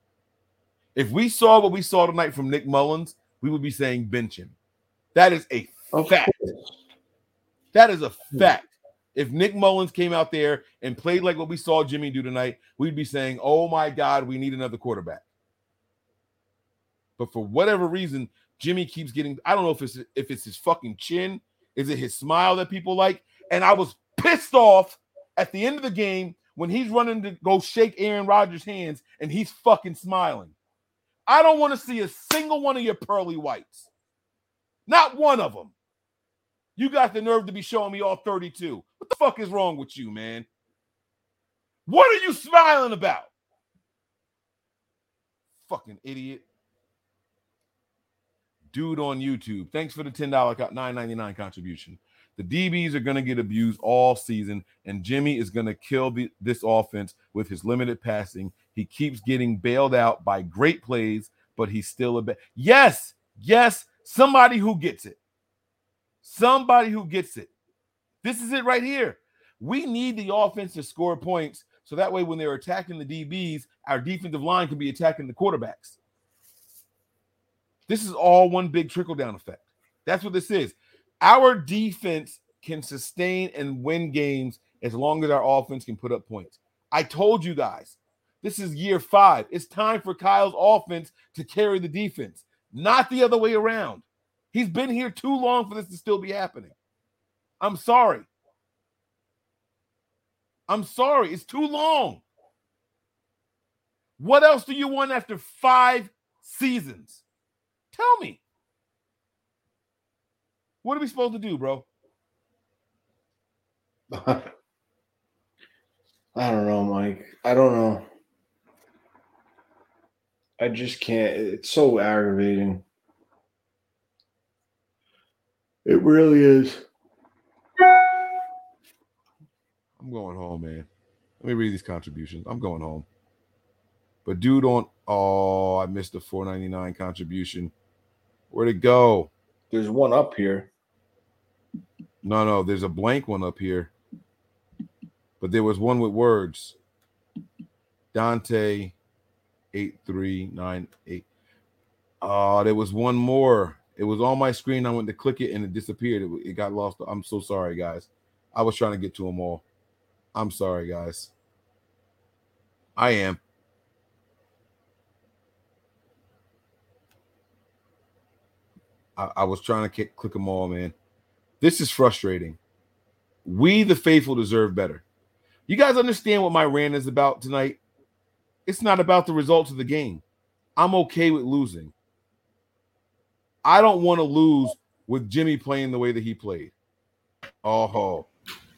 If we saw what we saw tonight from Nick Mullens, we would be saying bench him. That is a fact. That is a hmm. fact. If Nick Mullens came out there and played like what we saw Jimmy do tonight, we'd be saying, "Oh my God, we need another quarterback." But for whatever reason, Jimmy keeps getting. I don't know if it's if it's his fucking chin, is it his smile that people like? And I was pissed off at the end of the game when he's running to go shake Aaron Rodgers' hands and he's fucking smiling. I don't want to see a single one of your pearly whites. Not one of them. You got the nerve to be showing me all 32. What the fuck is wrong with you, man? What are you smiling about? Fucking idiot. Dude on YouTube. Thanks for the ten dollar nine ninety nine contribution. The DBs are going to get abused all season, and Jimmy is going to kill the, this offense with his limited passing. He keeps getting bailed out by great plays, but he's still a bad. Yes, yes, somebody who gets it. Somebody who gets it. This is it right here. We need the offense to score points so that way when they're attacking the DBs, our defensive line can be attacking the quarterbacks. This is all one big trickle down effect. That's what this is. Our defense can sustain and win games as long as our offense can put up points. I told you guys, this is year five. It's time for Kyle's offense to carry the defense, not the other way around. He's been here too long for this to still be happening. I'm sorry. I'm sorry. It's too long. What else do you want after five seasons? Tell me. What are we supposed to do, bro?
I don't know, Mike. I don't know. I just can't. It's so aggravating. It really is.
I'm going home, man. Let me read these contributions. I'm going home. But dude on oh, I missed the 499 contribution. Where'd it go?
There's one up here.
No, no, there's a blank one up here. But there was one with words. Dante 8398. Oh, ah, there was one more. It was on my screen. I went to click it and it disappeared. It, it got lost. I'm so sorry, guys. I was trying to get to them all. I'm sorry, guys. I am. I, I was trying to kick, click them all, man. This is frustrating. We, the faithful, deserve better. You guys understand what my rant is about tonight? It's not about the results of the game. I'm okay with losing. I don't want to lose with Jimmy playing the way that he played. Oh,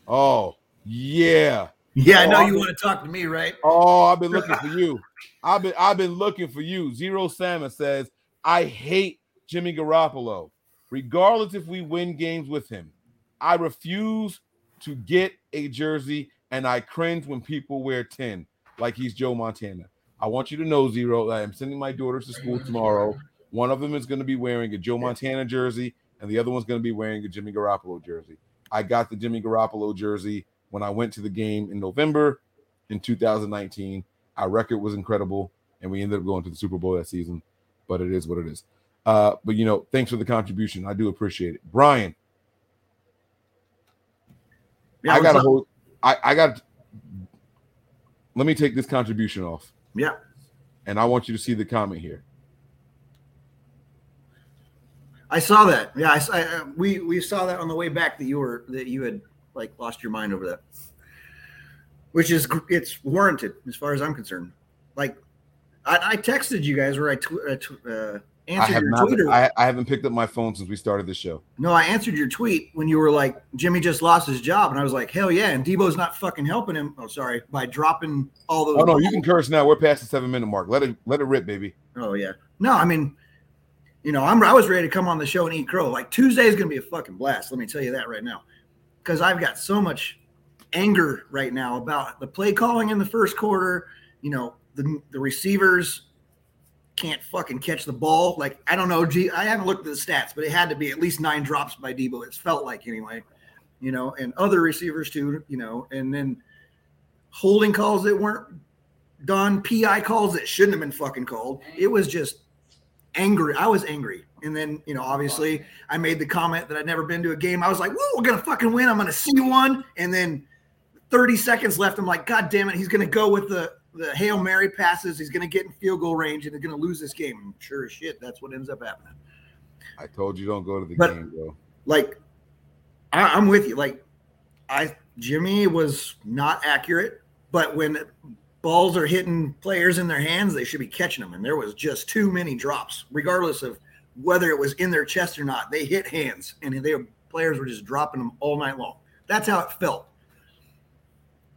oh, yeah.
Yeah, I oh, know
Oh,
you
I'm-
want to talk to me, right?
Oh, I've been looking for you. I've been I've been looking for you. Zero Salmon says, I hate Jimmy Garoppolo. Regardless if we win games with him, I refuse to get a jersey and I cringe when people wear 10 like he's Joe Montana. I want you to know, Zero, I am sending my daughters to school tomorrow. One of them is going to be wearing a Joe Montana jersey, and the other one's going to be wearing a Jimmy Garoppolo jersey. I got the Jimmy Garoppolo jersey when I went to the game in November in 2019. Our record was incredible, and we ended up going to the Super Bowl that season. But it is what it is. Uh, but you know, thanks for the contribution. I do appreciate it, Brian.
Yeah,
I got
up?
hold. I I got. Let me take this contribution off,
Yeah.
and I want you to see the comment here.
I saw that. Yeah, I, I, uh, we we saw that on the way back that you were that you had like lost your mind over that, which is it's warranted as far as I'm concerned. Like I, I texted you guys where I tw- tw- uh, answered
I have
your
not.
Twitter.
I, I haven't picked up my phone since we started the show.
no, I answered your tweet when you were like Jimmy just lost his job, and I was like, hell yeah, and Deebo's not fucking helping him. Oh, sorry, by dropping all those.
Oh no, you can curse now. We're past the seven minute mark. Let it let it rip, baby.
Oh yeah. No, I mean, you know, I'm I was ready to come on the show and eat crow. Like Tuesday is gonna be a fucking blast. Let me tell you that right now, because I've got so much anger right now about the play calling in the first quarter. You know, the the receivers can't fucking catch the ball. Like I don't know, gee, I haven't looked at the stats, but it had to be at least nine drops by Deebo. It's felt like anyway. You know, and other receivers too. You know, and then holding calls that weren't done, PI calls that shouldn't have been fucking called. It was just angry. I was angry. And then, you know, obviously I made the comment that I'd never been to a game. I was like, whoa, we're gonna fucking win. I'm gonna see one. And then 30 seconds left. I'm like, God damn it, he's gonna go with the the Hail Mary passes. He's gonna get in field goal range and they're gonna lose this game. And sure as shit, that's what ends up happening.
I told you don't go to the
But-
game, bro.
Like, I, I'm with you. Like, I Jimmy was not accurate, but when balls are hitting players in their hands, they should be catching them. And there was just too many drops, regardless of whether it was in their chest or not. They hit hands, and they players were just dropping them all night long. That's how it felt.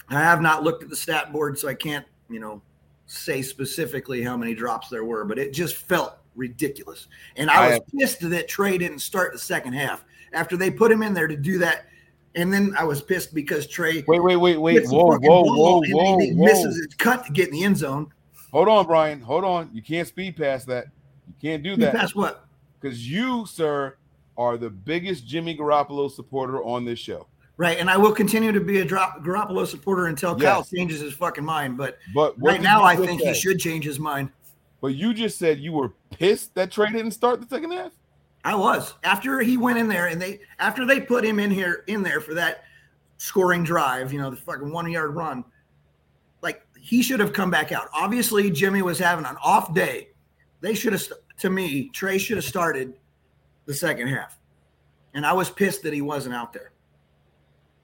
I have not looked at the stat board, so I can't, you know, say specifically how many drops there were, but it just felt ridiculous. And I
I
was pissed that Trey didn't start the second half after they put him in there to do that. And then I was pissed because Trey
Wait, wait, wait, wait. Whoa, whoa, whoa, whoa,
he
whoa.
misses his cut to get in the end zone.
Hold on, Brian. Hold on. You can't speed past that. You can't do that
passed what?
because you, sir, are the biggest Jimmy Garoppolo supporter on this show.
Right, and I will continue to be a drop Garoppolo supporter until Kyle changes his fucking mind. But
But
right now, I think he should change his mind.
But you just said you were pissed that Trey didn't start the second half.
I was after he went in there, and they after they put him in here in there for that scoring drive, you know, the fucking one yard run. Like he should have come back out. Obviously, Jimmy was having an off day. They should have, to me, Trey should have started the second half, and I was pissed that he wasn't out there.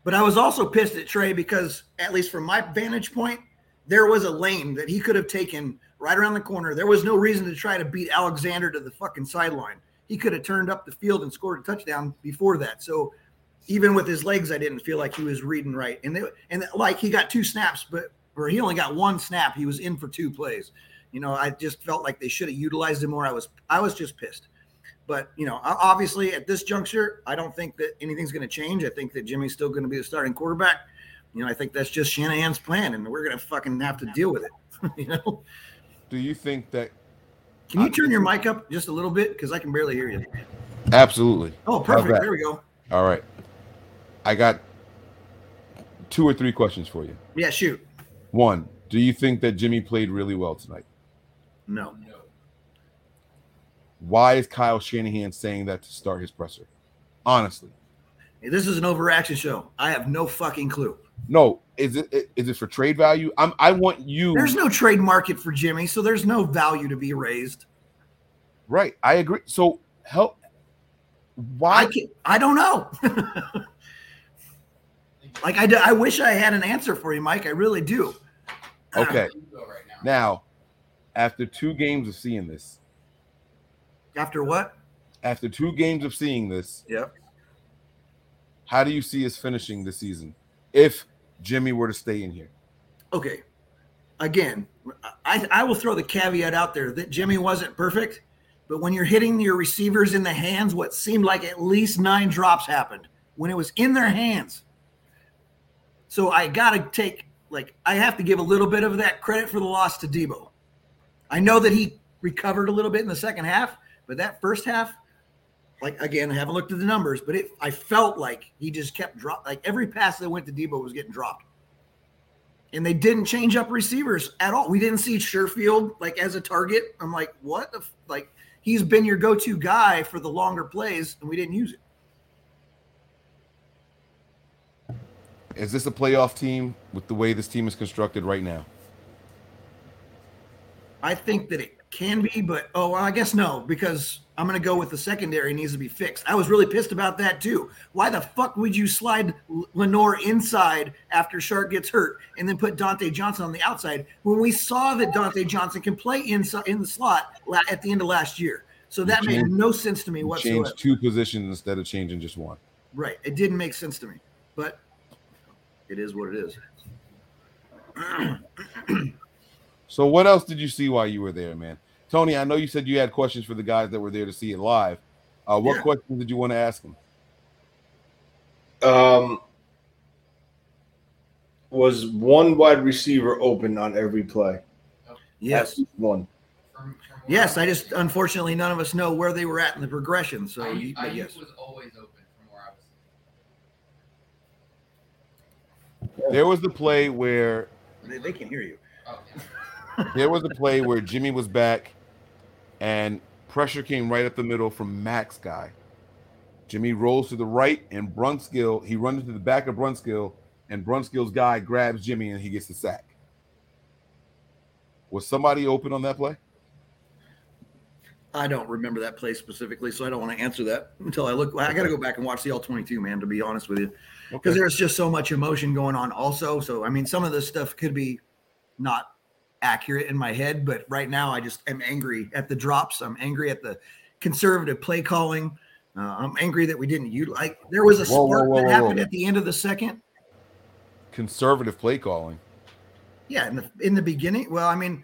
But I was also pissed at Trey because, at least from my vantage point, there was a lane that he could have taken right around the corner. There was no reason to try to beat Alexander to the fucking sideline. He could have turned up the field and scored a touchdown before that. So even with his legs, I didn't feel like he was reading right. And they, and like he got two snaps, but or he only got one snap. He was in for two plays. You know, I just felt like they should have utilized him more. I was I was just pissed. But you know, obviously at this juncture, I don't think that anything's going to change. I think that Jimmy's still going to be the starting quarterback. You know, I think that's just Shanahan's plan, and we're going to fucking have to deal with it. you know,
Do you think that
can you turn your mic up just a little bit because I can barely hear you?
absolutely?
Oh, perfect. There we go.
All right. I got two or three questions for you.
Yeah, shoot.
One, do you think that Jimmy played really well tonight?
No,
Why is Kyle Shanahan saying that to start his presser? Honestly.
Hey, this is an overreaction show. I have no fucking clue.
No, is it is it for trade value? I'm I want you
There's no trade market for Jimmy, so there's no value to be raised.
right. I agree. So help
I
why
can, I don't know. like I, I wish I had an answer for you, Mike. I really do.
okay. Now, after two games of seeing this,
After what?
after two games of seeing this,
Yep.
how do you see us finishing the season if Jimmy were to stay in here?
Okay. Again, I, I will throw the caveat out there that Jimmy wasn't perfect, but when you're hitting your receivers in the hands, what seemed like at least nine drops happened when it was in their hands. So I got to take, like, I have to give a little bit of that credit for the loss to Deebo. I know that he recovered a little bit in the second half, but that first half, like again, I haven't looked at the numbers, but it I felt like he just kept drop like every pass that went to Deebo was getting dropped. And they didn't change up receivers at all. We didn't see Sherfield like as a target. I'm like, what the f-? like he's been your go-to guy for the longer plays, and we didn't use it.
Is this a playoff team with the way this team is constructed right now?
I think that it Can be, but oh, well, I guess no, because I'm going to go with the secondary needs to be fixed. I was really pissed about that too. Why the fuck would you slide Lenoir inside after Shark gets hurt and then put Dontae Johnson on the outside when we saw that Dontae Johnson can play inside in the slot at the end of last year? So that made no sense to me whatsoever.
Change two positions instead of changing just one.
Right. It didn't make sense to me, but it is what it
is. so what else did you see while you were there, man? Tony, I know you said you had questions for the guys that were there to see it live. Uh, what yeah. questions did you want to ask them?
Um, was one wide receiver open on every play?
Yes,
one.
yes, I just unfortunately none of us know where they were at in the progression. So, I,
you,
I
yes, was always open from where I
was. There was the play where
they, they can hear you.
Oh, yeah
there was a play where Jimmy was back and pressure came right up the middle from Max guy. Jimmy rolls to the right and Brunskill, he runs into the back of Brunskill and Brunskill's guy grabs Jimmy and he gets the sack. Was somebody open on that play?
I don't remember that play specifically, so I don't want to answer that until I look. I got to go back and watch the all 22, man, to be honest with you, because okay. there's just so much emotion going on, also. So, I mean, some of this stuff could be not accurate in my head, but right now I just am angry at the drops. I'm angry at the conservative play calling. Uh, I'm angry that we didn't utilize. Like, there was a whoa, spark whoa, whoa, that happened at the end of the second.
Conservative play calling.
Yeah, in the in the beginning. Well, I mean,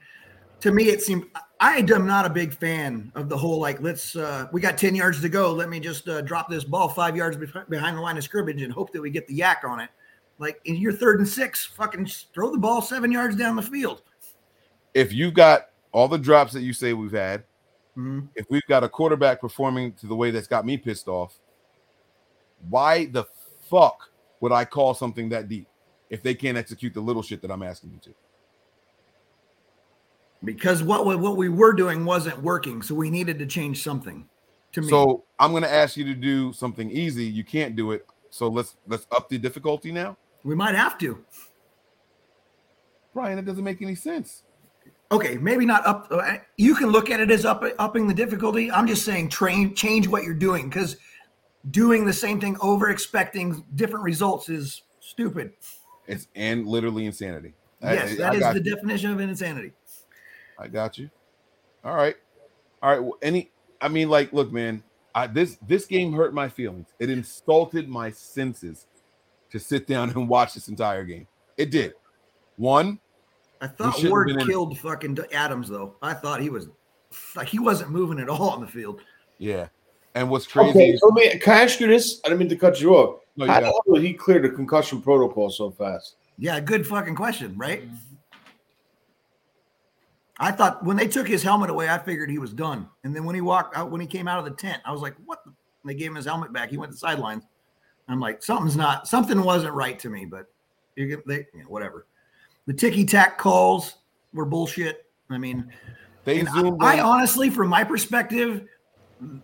to me it seemed I am not a big fan of the whole like let's uh, we got ten yards to go. Let me just uh, drop this ball five yards behind the line of scrimmage and hope that we get the YAC on it. Like in your third and six, fucking throw the ball seven yards down the field
if you've got all the drops that you say we've had,
mm-hmm.
if we've got a quarterback performing to the way that's got me pissed off, why the fuck would I call something that deep if they can't execute the little shit that I'm asking you to?
Because what we, what we were doing wasn't working, so we needed to change something. To me,
so I'm going to ask you to do something easy. You can't do it, so let's let's up the difficulty now.
We might have to.
Brian, it doesn't make any sense
okay, maybe not up. Uh, you can look at it as up upping the difficulty. I'm just saying, train, change what you're doing because doing the same thing over expecting different results is stupid.
It's and literally insanity.
Yes, I, that I is the you. definition of insanity.
I got you. All right, all right. Well, any, I mean, like, look, man. I, this this game hurt my feelings. It insulted my senses to sit down and watch this entire game. It did. One,
I thought Ward killed in... fucking Adams though. I thought he was like he wasn't moving at all on the field.
Yeah. And what's crazy?
Okay, so me, can I ask you this? I didn't mean to cut you off. No, How the hell did he clear the concussion protocol so fast?
Yeah, good fucking question, right? I thought when they took his helmet away, I figured he was done. And then when he walked out, when he came out of the tent, I was like, "What?" The? they gave him his helmet back. He went to the sidelines. I'm like, something's not, something wasn't right to me. But you get they, you know, whatever. The ticky tack calls were bullshit. I mean, they zoomed I, I, honestly, from my perspective,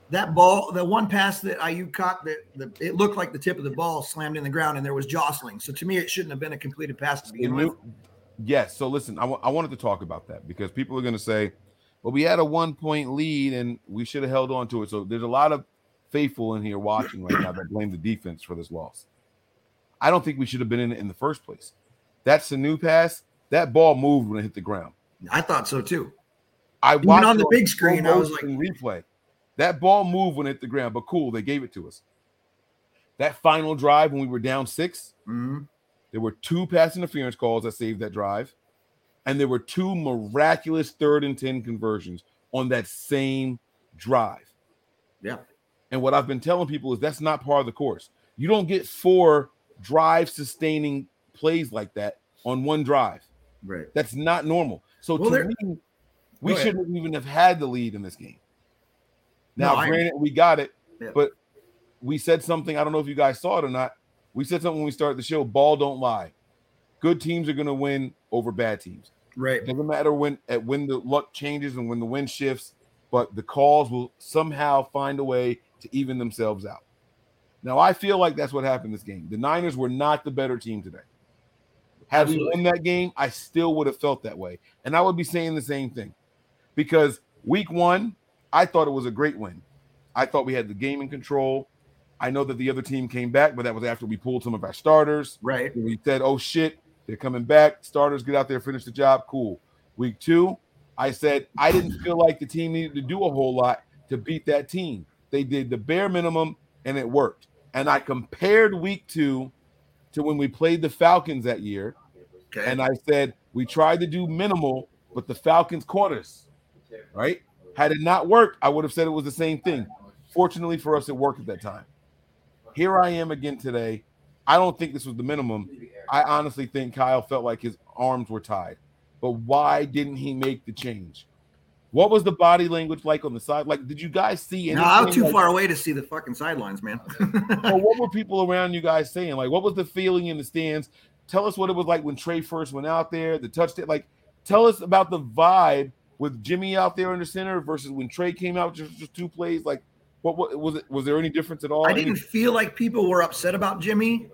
that ball, the one pass that Aiyuk caught, that the, it looked like the tip of the ball slammed in the ground, and there was jostling. So to me, it shouldn't have been a completed pass to begin with.
Yes. So listen, I, w- I wanted to talk about that because people are going to say, "Well, we had a one point lead and we should have held on to it." So there's a lot of faithful in here watching right now that blame the defense for this loss. I don't think we should have been in it in the first place. That's a new pass. That ball moved when it hit the ground.
I thought so too.
I watched
on the big screen. I was like,
replay. That ball moved when it hit the ground, but cool, they gave it to us. That final drive when we were down 6
mm-hmm.
there were two pass interference calls that saved that drive, and there were two miraculous third and 10 conversions on that same drive.
Yeah.
And what I've been telling people is that's not part of the course. You don't get four drive sustaining plays like that on one drive.
Right.
That's not normal. So well, to me, we shouldn't even have had the lead in this game. Now, no, granted, I, we got it, yeah. but we said something. I don't know if you guys saw it or not. We said something when we started the show. Ball don't lie. Good teams are going to win over bad teams.
Right.
It doesn't matter when at when the luck changes and when the wind shifts, but the calls will somehow find a way to even themselves out. Now, I feel like that's what happened this game. The Niners were not the better team today. Had Absolutely. we won that game, I still would have felt that way. And I would be saying the same thing because Week one, I thought it was a great win. I thought we had the game in control. I know that the other team came back, but that was after we pulled some of our starters.
Right.
And we said, oh shit, they're coming back. Starters get out there, finish the job. Cool. Week two, I said I didn't feel like the team needed to do a whole lot to beat that team. They did the bare minimum and it worked. And I compared week two to when we played the Falcons that year.
Okay.
And I said, we tried to do minimal, but the Falcons caught us. Right? Had it not worked, I would have said it was the same thing. Fortunately for us, it worked at that time. Here I am again today. I don't think this was the minimum. I honestly think Kyle felt like his arms were tied. But why didn't he make the change? What was the body language like on the side? Like, did you guys see
no,
anything?
I was too
like-
far away to see the fucking sidelines, man.
or what were people around you guys saying? Like, what was the feeling in the stands? Tell us what it was like when Trey first went out there, the touchdown. Like, tell us about the vibe with Jimmy out there in the center versus when Trey came out just, just two plays. Like, what, what was it? Was there any difference at all?
I didn't feel like people were upset about Jimmy.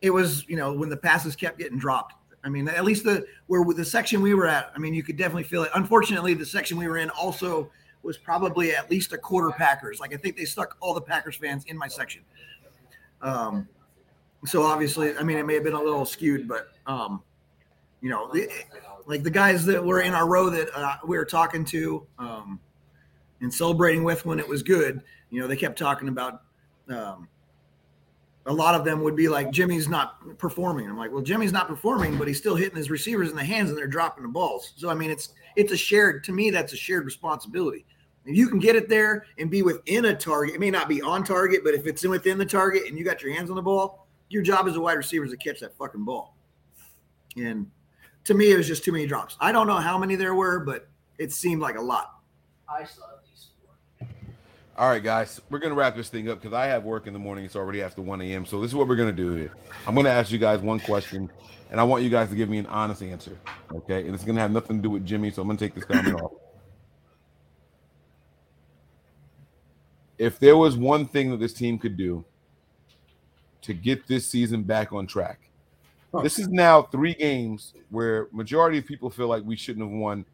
It was, you know, when the passes kept getting dropped. I mean, at least the where with the section we were at, I mean, you could definitely feel it. Unfortunately, the section we were in also was probably at least a quarter Packers. Like I think they stuck all the Packers fans in my section. Um, so obviously, I mean, it may have been a little skewed, but um, you know, the, like the guys that were in our row that uh, we were talking to um, and celebrating with when it was good, you know, they kept talking about. Um, a lot of them would be like, Jimmy's not performing. I'm like, well, Jimmy's not performing, but he's still hitting his receivers in the hands and they're dropping the balls. So I mean, it's it's a shared to me. That's a shared responsibility. If you can get it there and be within a target, it may not be on target, but if it's in within the target and you got your hands on the ball, your job as a wide receiver is to catch that fucking ball. And to me, it was just too many drops. I don't know how many there were, but it seemed like a lot.
I saw.
All right, guys, we're gonna wrap this thing up because I have work in the morning. It's already after 1 a.m. So this is what we're gonna do here. I'm gonna ask you guys one question, and I want you guys to give me an honest answer. Okay, and it's gonna have nothing to do with Jimmy, so I'm gonna take this comment off. If there was one thing that this team could do to get this season back on track, this is now three games where majority of people feel like we shouldn't have won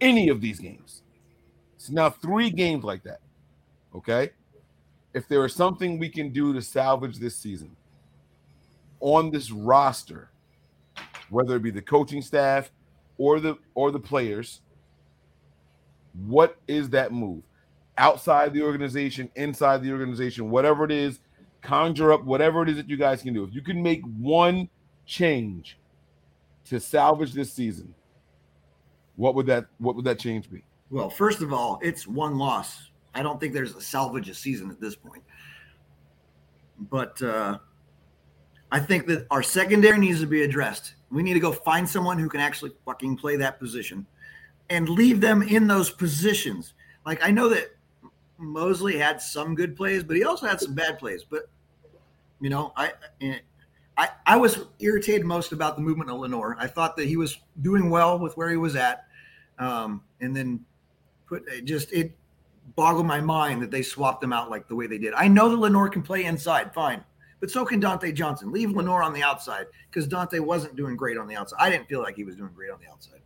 any of these games. It's now three games like that. Okay. If there is something we can do to salvage this season on this roster, whether it be the coaching staff or the or the players, what is that move? Outside the organization, inside the organization, whatever it is, conjure up whatever it is that you guys can do. If you can make one change to salvage this season, what would that what would that change be?
Well, first of all, it's one loss. I don't think there's a salvage a season at this point. But uh, I think that our secondary needs to be addressed. We need to go find someone who can actually fucking play that position and leave them in those positions. Like I know that Moseley had some good plays, but he also had some bad plays. But you know, I I I was irritated most about the movement of Lenoir. I thought that he was doing well with where he was at, um, and then put it just it boggled my mind that they swapped them out like the way they did. I know that Lenoir can play inside, fine, but so can Dontae Johnson. Leave Lenoir on the outside because Dontae wasn't doing great on the outside. I didn't feel like he was doing great on the outside.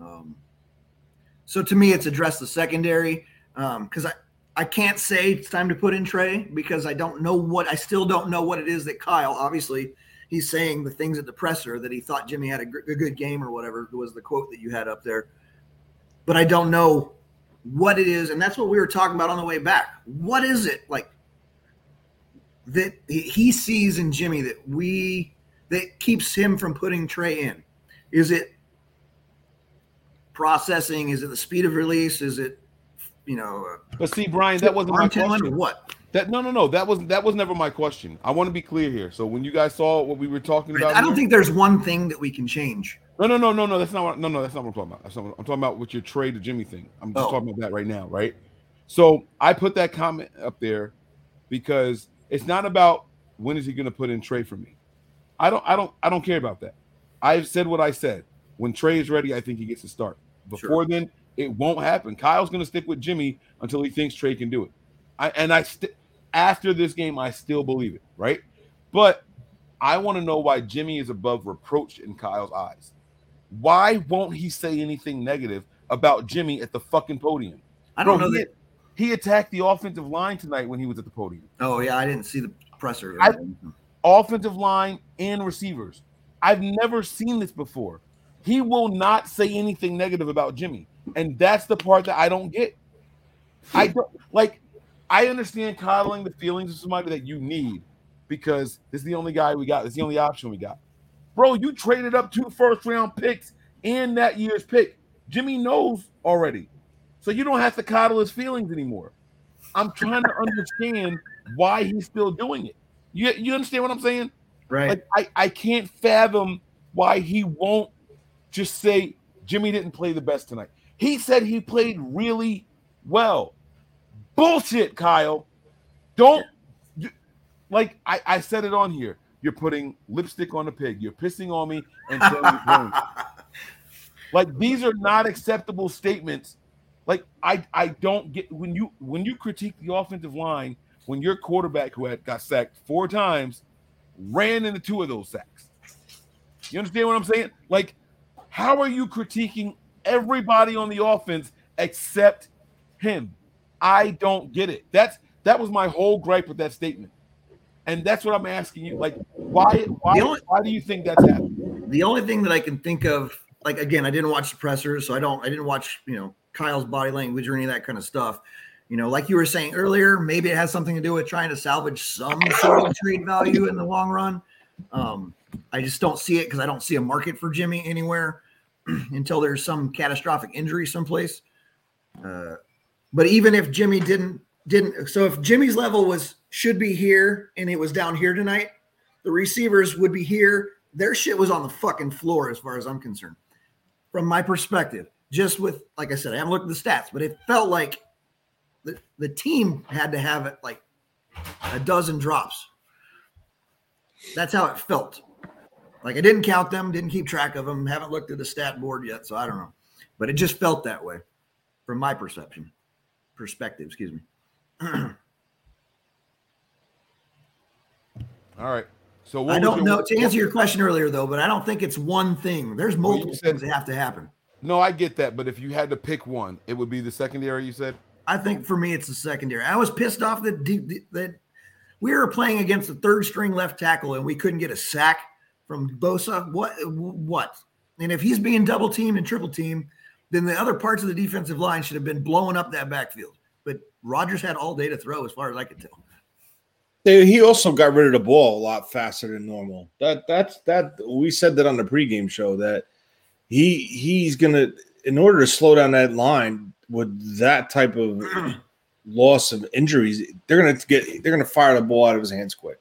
Um, so to me, it's address the secondary because I I can't say it's time to put in Trey because I don't know what I still don't know what it is that Kyle obviously he's saying the things at the presser that he thought Jimmy had a, gr- a good game or whatever was the quote that you had up there, but I don't know what it is, and that's what we were talking about on the way back. What is it like that he- sees in Jimmy that we that keeps him from putting Trey in? Is it processing? Is it the speed of release? Is it you know uh,
But see, Brian, that wasn't my question.
what?
That no, no, no. That was that was never my question. I want to be clear here. So when you guys saw what we were talking about,
I don't
here-
think there's one thing that we can change.
No, no, no, no, no. That's not what. No, no, that's not what I'm talking about. That's not what, I'm talking about with your trade to Jimmy thing. I'm just
Oh.
talking about that right now, right? So I put that comment up there because it's not about when is he going to put in Trey for me. I don't, I don't, I don't care about that. I've said what I said. When Trey is ready, I think he gets to start. Before then, it won't happen. Kyle's going to stick with Jimmy until he thinks Trey can do it. I and I st- after this game, I still believe it, right? But I want to know why Jimmy is above reproach in Kyle's eyes. Why won't he say anything negative about Jimmy at the fucking podium.
I don't
Bro,
know
he,
that.
he attacked the offensive line tonight when he was at the podium.
Oh yeah, I didn't see the presser.
I- Offensive line and receivers. I've never seen this before. He will not say anything negative about Jimmy. And that's the part that I don't get. I don't like I understand coddling the feelings of somebody that you need because this is the only guy we got. This is the only option we got. Bro, you traded up two first round picks in that year's pick. Jimmy knows already. So you don't have to coddle his feelings anymore. I'm trying to understand why he's still doing it. You, you understand what I'm saying?
right.
Like I, I can't fathom why he won't just say Jimmy didn't play the best tonight. He said he played really well. Bullshit, Kyle. Don't you, like I, I said it on here. You're putting lipstick on a pig. You're pissing on me and saying you're. Like these are not acceptable statements. Like I I don't get when you when you critique the offensive line when your quarterback who had got sacked four times ran into two of those sacks. You understand what I'm saying? Like, how are you critiquing everybody on the offense except him? I don't get it. That's that was my whole gripe with that statement. And that's what I'm asking you. Like, why why,
only-
why do you think that's happening?
the only thing that I can think of, like again, I didn't watch the pressers, so I don't, I didn't watch, you know, Kyle's body language or any of that kind of stuff. You know, like you were saying earlier, maybe it has something to do with trying to salvage some sort of trade value in the long run. Um, I just don't see it because I don't see a market for Jimmy anywhere until there's some catastrophic injury someplace. Uh, but even if Jimmy didn't didn't, so if Jimmy's level was should be here and it was down here tonight, the receivers would be here. Their shit was on the fucking floor as far as I'm concerned. From my perspective, just with like I said, I haven't looked at the stats, but it felt like the, the team had to have it like a dozen drops. That's how it felt. Like I didn't count them, didn't keep track of them, haven't looked at the stat board yet, so I don't know. But it just felt that way from my perception, perspective, excuse me.
All right. So what
I don't know to answer your question earlier though, but I don't think it's one thing. There's
Well,
multiple
said-
things that have to happen.
No, I get that, but if you had to pick one, it would be the secondary. You said.
I think for me, it's the secondary. I was pissed off that that we were playing against the third string left tackle and we couldn't get a sack from Bosa. What? What? And if he's being double teamed and triple teamed, then the other parts of the defensive line should have been blowing up that backfield. But Rodgers had all day to throw, as far as I could tell.
He also got rid of the ball a lot faster than normal. That that's that we said that on the pregame show that he he's gonna in order to slow down that line with that type of loss of injuries, they're gonna get they're gonna fire the ball out of his hands quick.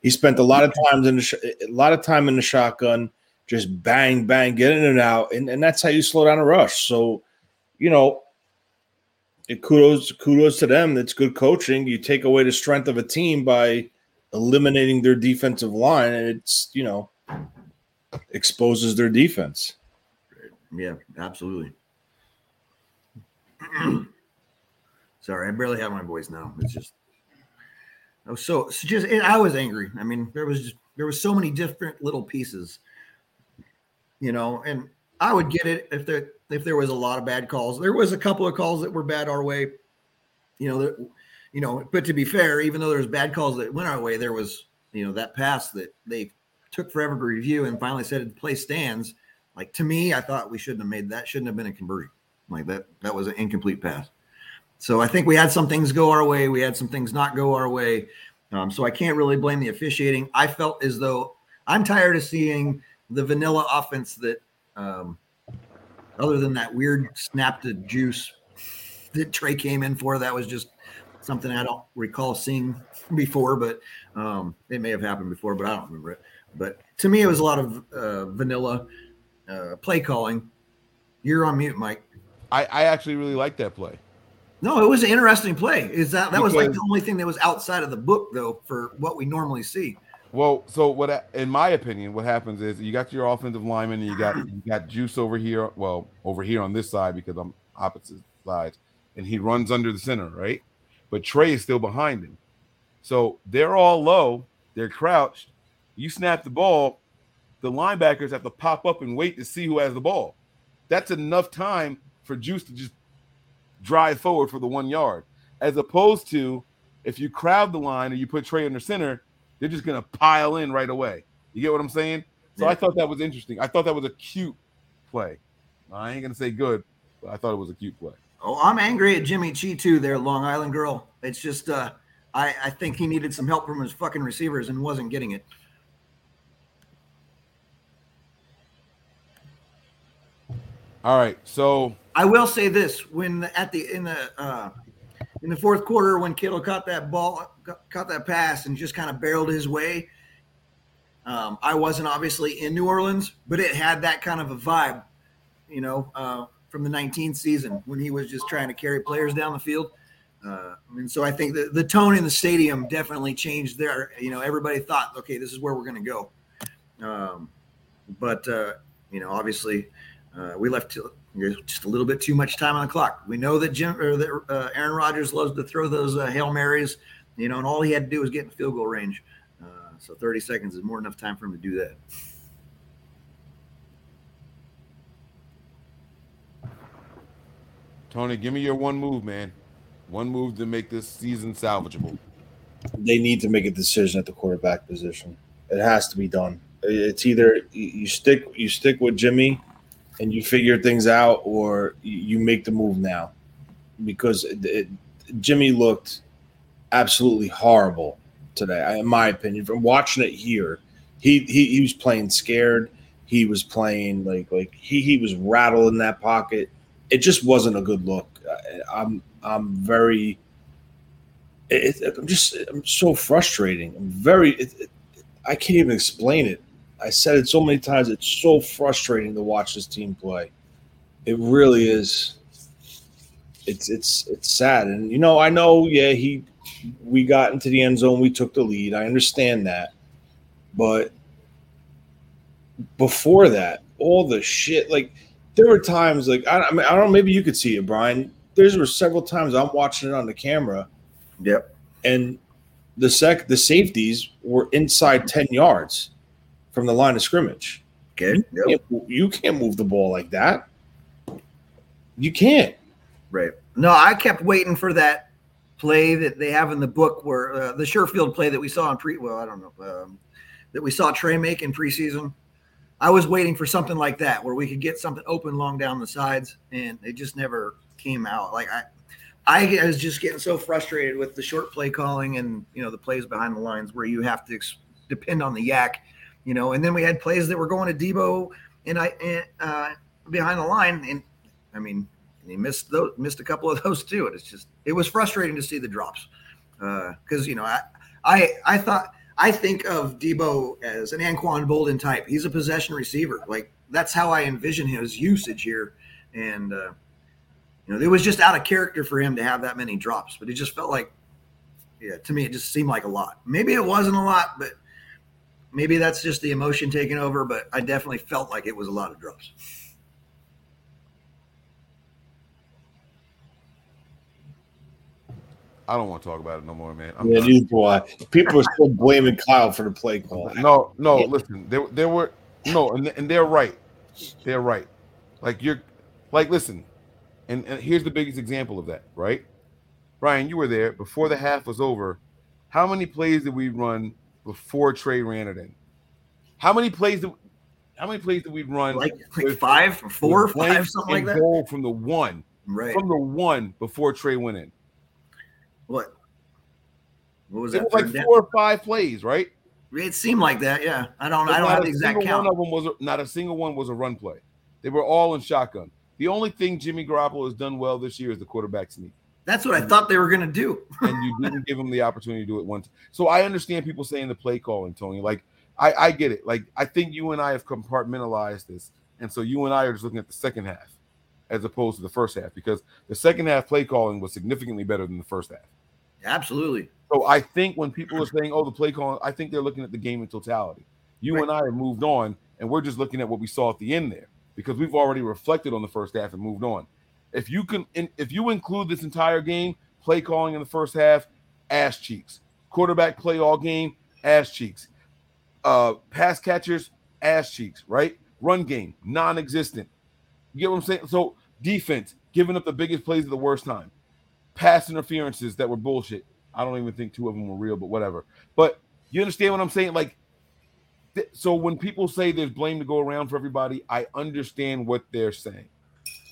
He spent a lot of times in the sh- a lot of time in the shotgun, just bang bang, getting it out, and, and that's how you slow down a rush. So, you know, and kudos kudos to them. That's good coaching. You take away the strength of a team by eliminating their defensive line, and it's you know exposes their defense.
Yeah, absolutely. Sorry, I barely have my voice now. It's just I was so it's just I was angry. I mean, there was just, there was so many different little pieces, you know, and I would get it if there if there was a lot of bad calls. There was a couple of calls that were bad our way, you know. That you know, but to be fair, even though there was bad calls that went our way, there was you know that pass that they took forever to review and finally said the play stands. Like to me, I thought we shouldn't have made that. Shouldn't have been a conversion. Like that. That was an incomplete pass. So I think we had some things go our way. We had some things not go our way. Um, so I can't really blame the officiating. I felt as though I'm tired of seeing the vanilla offense that, um, other than that weird snap to juice that Trey came in for, that was just something I don't recall seeing before. But um, it may have happened before, but I don't remember it. But to me, it was a lot of uh, vanilla uh, play calling. You're on mute, Mike.
I, I actually really like that play.
No, it was an interesting play. Is that that was like the only thing that was outside of the book though for what we normally see.
Well, so what? In my opinion, what happens is you got your offensive lineman, and you got you got Juice over here. Well, over here on this side because I'm opposite sides, and he runs under the center, right? But Trey is still behind him, so they're all low. They're crouched. You snap the ball, the linebackers have to pop up and wait to see who has the ball. That's enough time for Juice to just drive forward for the one yard, as opposed to if you crowd the line and you put Trey under center, they're just gonna pile in right away. You get what I'm saying? So
Yeah.
I thought that was interesting. I thought that was a cute play. I ain't gonna say good, but I thought it was a cute play.
Oh, I'm angry at Jimmy Chi too. There, Long Island girl. It's just, uh, I I think he needed some help from his fucking receivers and wasn't getting it.
All right, so
I will say this: when at the in the uh, in the fourth quarter, when Kittle caught that ball, caught that pass, and just kind of barreled his way, um, I wasn't obviously in New Orleans, but it had that kind of a vibe, you know, uh, from the 19th season when he was just trying to carry players down the field. Uh, and so I think the, the tone in the stadium definitely changed there. You know, everybody thought, okay, this is where we're going to go. Um, but, uh, you know, obviously uh, we left till- just a little bit too much time on the clock. We know that Jim or that uh, Aaron Rodgers loves to throw those uh, hail marys, you know, and all he had to do was get in field goal range. Uh, so 30 seconds is more than enough time for him to do that.
Tony, give me your one move, man. One move to make this season salvageable.
they need to make a decision at the quarterback position. It has to be done. It's either you you stick you stick with Jimmy and you figure things out, or you make the move now, because it, it, Jimmy looked absolutely horrible today, in my opinion. From watching it here, he he, he was playing scared. He was playing like like he he was rattled in that pocket. It just wasn't a good look. I'm I'm very it, I'm just I'm so frustrating. I'm very I can't even explain it. I said it so many times. It's so frustrating to watch this team play. It really is. It's it's it's sad, and you know I know. Yeah, he we got into the end zone. We took the lead. I understand that, but before that, all the shit like there were times like I, I mean I don't know. Maybe you could see it, Brian. There were several times I'm watching it on the camera
Yep.
and the sec the safeties were inside 10 yards from the line of scrimmage
Okay.
you can't, you can't move the ball like that you can't
Right. No, I kept waiting for that play that they have in the book where uh, the Sherfield play that we saw in pre. Well, I don't know um, that we saw Trey make in preseason. I was waiting for something like that where we could get something open long down the sides, and it just never came out. Like I, I was just getting so frustrated with the short play calling and you know the plays behind the lines where you have to ex- depend on the YAC, you know. And then we had plays that were going to Deebo and I uh, behind the line, and I mean he missed those missed a couple of those too. And it's just it was frustrating to see the drops because you know I I I thought I think of Deebo as an Anquan Boldin type. He's a possession receiver. Like that's how I envision his usage here, and uh, you know it was just out of character for him to have that many drops. But it just felt like yeah to me it just seemed like a lot. Maybe it wasn't a lot, but maybe that's just the emotion taking over. But I definitely felt like it was a lot of drops.
I don't want to talk about it no more, man. I'm
yeah
done.
neither do I. people are still blaming kyle for the play call
No, no,
Yeah.
listen. There, there were no, and, and they're right. They're right. Like you're, like listen, and, and here's the biggest example of that, right? Brian, you were there before the half was over. How many plays did we run before Trey ran it in? How many plays did how many plays did we run
Like, like five, four, five, something like that.
goal from the one
Right.
from the one before Trey went in?
What? What was
It
that?
was like
down?
four or five plays, right?
It seemed like that. Yeah. I don't.
But
I don't have the exact count.
One of them was a, not a single one was a run play. They were all in shotgun. The only thing Jimmy Garoppolo has done well this year is the quarterback sneak,
That's what I thought they were going to do.
and you didn't give them the opportunity to do it once. So I understand people saying the play calling, Tony. Like I, I get it. Like I think you and I have compartmentalized this, and so you and I are just looking at the second half as opposed to the first half because the second half play calling was significantly better than the first half.
Absolutely.
So I think when people are saying, "Oh, the play calling," I think they're looking at the game in totality. You
Right.
and I have moved on, and we're just looking at what we saw at the end there because we've already reflected on the first half and moved on. If you can, if you include this entire game, play calling in the first half, ass cheeks. Quarterback play all game, ass cheeks. Uh, pass catchers, ass cheeks. Right? Run game, non-existent. You get what I'm saying? So defense, giving up the biggest plays at the worst time, pass interferences that were bullshit. I don't even think two of them were real, but whatever. But you understand what I'm saying? Like, th- so when people say there's blame to go around for everybody, I understand what they're saying.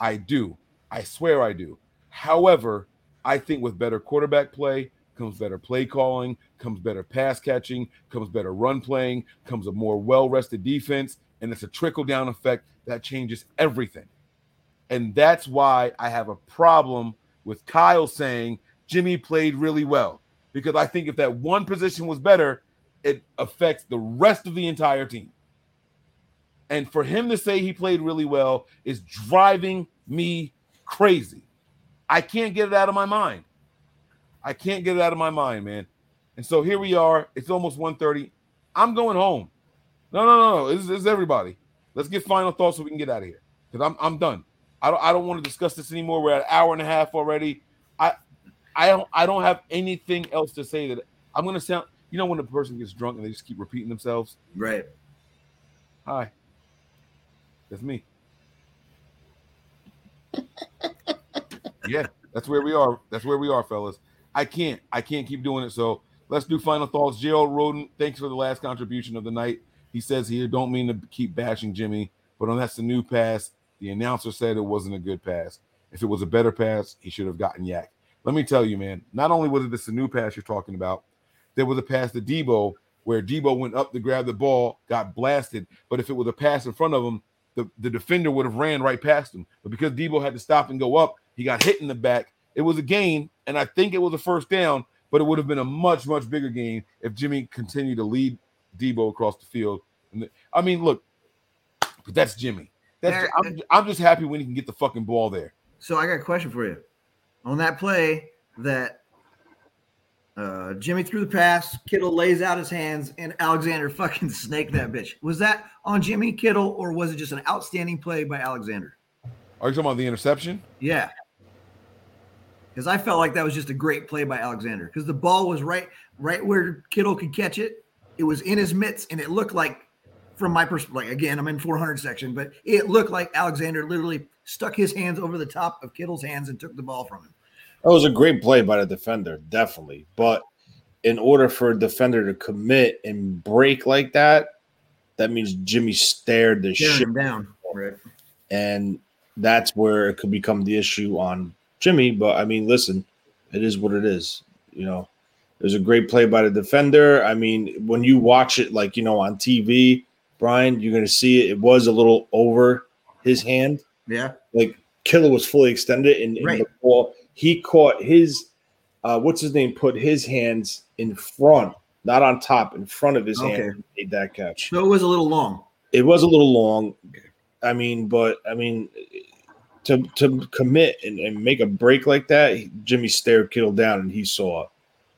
I do. I swear I do. However, I think with better quarterback play comes better play calling, comes better pass catching, comes better run playing, comes a more well rested defense, and it's a trickle down effect that changes everything. And that's why I have a problem with Kyle saying Jimmy played really well because I think if that one position was better, it affects the rest of the entire team. And for him to say he played really well is driving me crazy. I can't get it out of my mind. I can't get it out of my mind, man. And so here we are. It's almost 1:30. I'm going home. No, no, no, no. This, this is everybody. Let's get final thoughts so we can get out of here. Because I'm I'm done. I don't I don't want to discuss this anymore. We're at an hour and a half already. I I don't I don't have anything else to say that I'm gonna sound you know when a person gets drunk and they just keep repeating themselves.
Right.
Hi. That's me. Yeah, that's where we are. That's where we are, fellas. I can't. I can't keep doing it. So let's do final thoughts. Gerald Roden, thanks for the last contribution of the night. He says here, don't mean to keep bashing Jimmy, but on that's the new pass. The announcer said it wasn't a good pass. If it was a better pass, he should have gotten YAC. Let me tell you, man. Not only was it this new pass you're talking about, there was a pass to Deebo where Deebo went up to grab the ball, got blasted. But if it was a pass in front of him, the, the defender would have ran right past him. But because Deebo had to stop and go up, he got hit in the back. It was a gain, and I think it was a first down, but it would have been a much, much bigger gain if Jimmy continued to lead Deebo across the field. And the- I mean, look, but that's Jimmy. That's
There-
I'm, I'm just happy when he can get the fucking ball there.
So I got a question for you. On that play that uh, Jimmy threw the pass, Kittle lays out his hands, and Alexander fucking snaked that bitch. Was that on Jimmy Kittle, or was it just an outstanding play by Alexander?
Are you talking about the interception?
Yeah. Because I felt like that was just a great play by Alexander. Because the ball was right, right where Kittle could catch it. It was in his mitts, and it looked like, from my perspective, like again, I'm in 400 section, but it looked like Alexander literally stuck his hands over the top of Kittle's hands and took the ball from him.
That was a great play by the defender, definitely. But in order for a defender to commit and break like that, that means Jimmy stared the shit,
down. Right.
and that's where it could become the issue on Jimmy. But I mean, listen, it is what it is. You know, there's a great play by the defender. I mean, when you watch it, like you know, on TV, Brian, you're gonna see it. It was a little over his hand
Yeah.
like Kittle was fully extended and, and
Right.
the ball he caught his uh what's his name put his hands in front, not on top, in front of his
Okay.
hand and made that catch.
So it was a little long.
It was a little long. I mean, but I mean to to commit and, and make a break like that, Jimmy stared Kittle down and he saw it.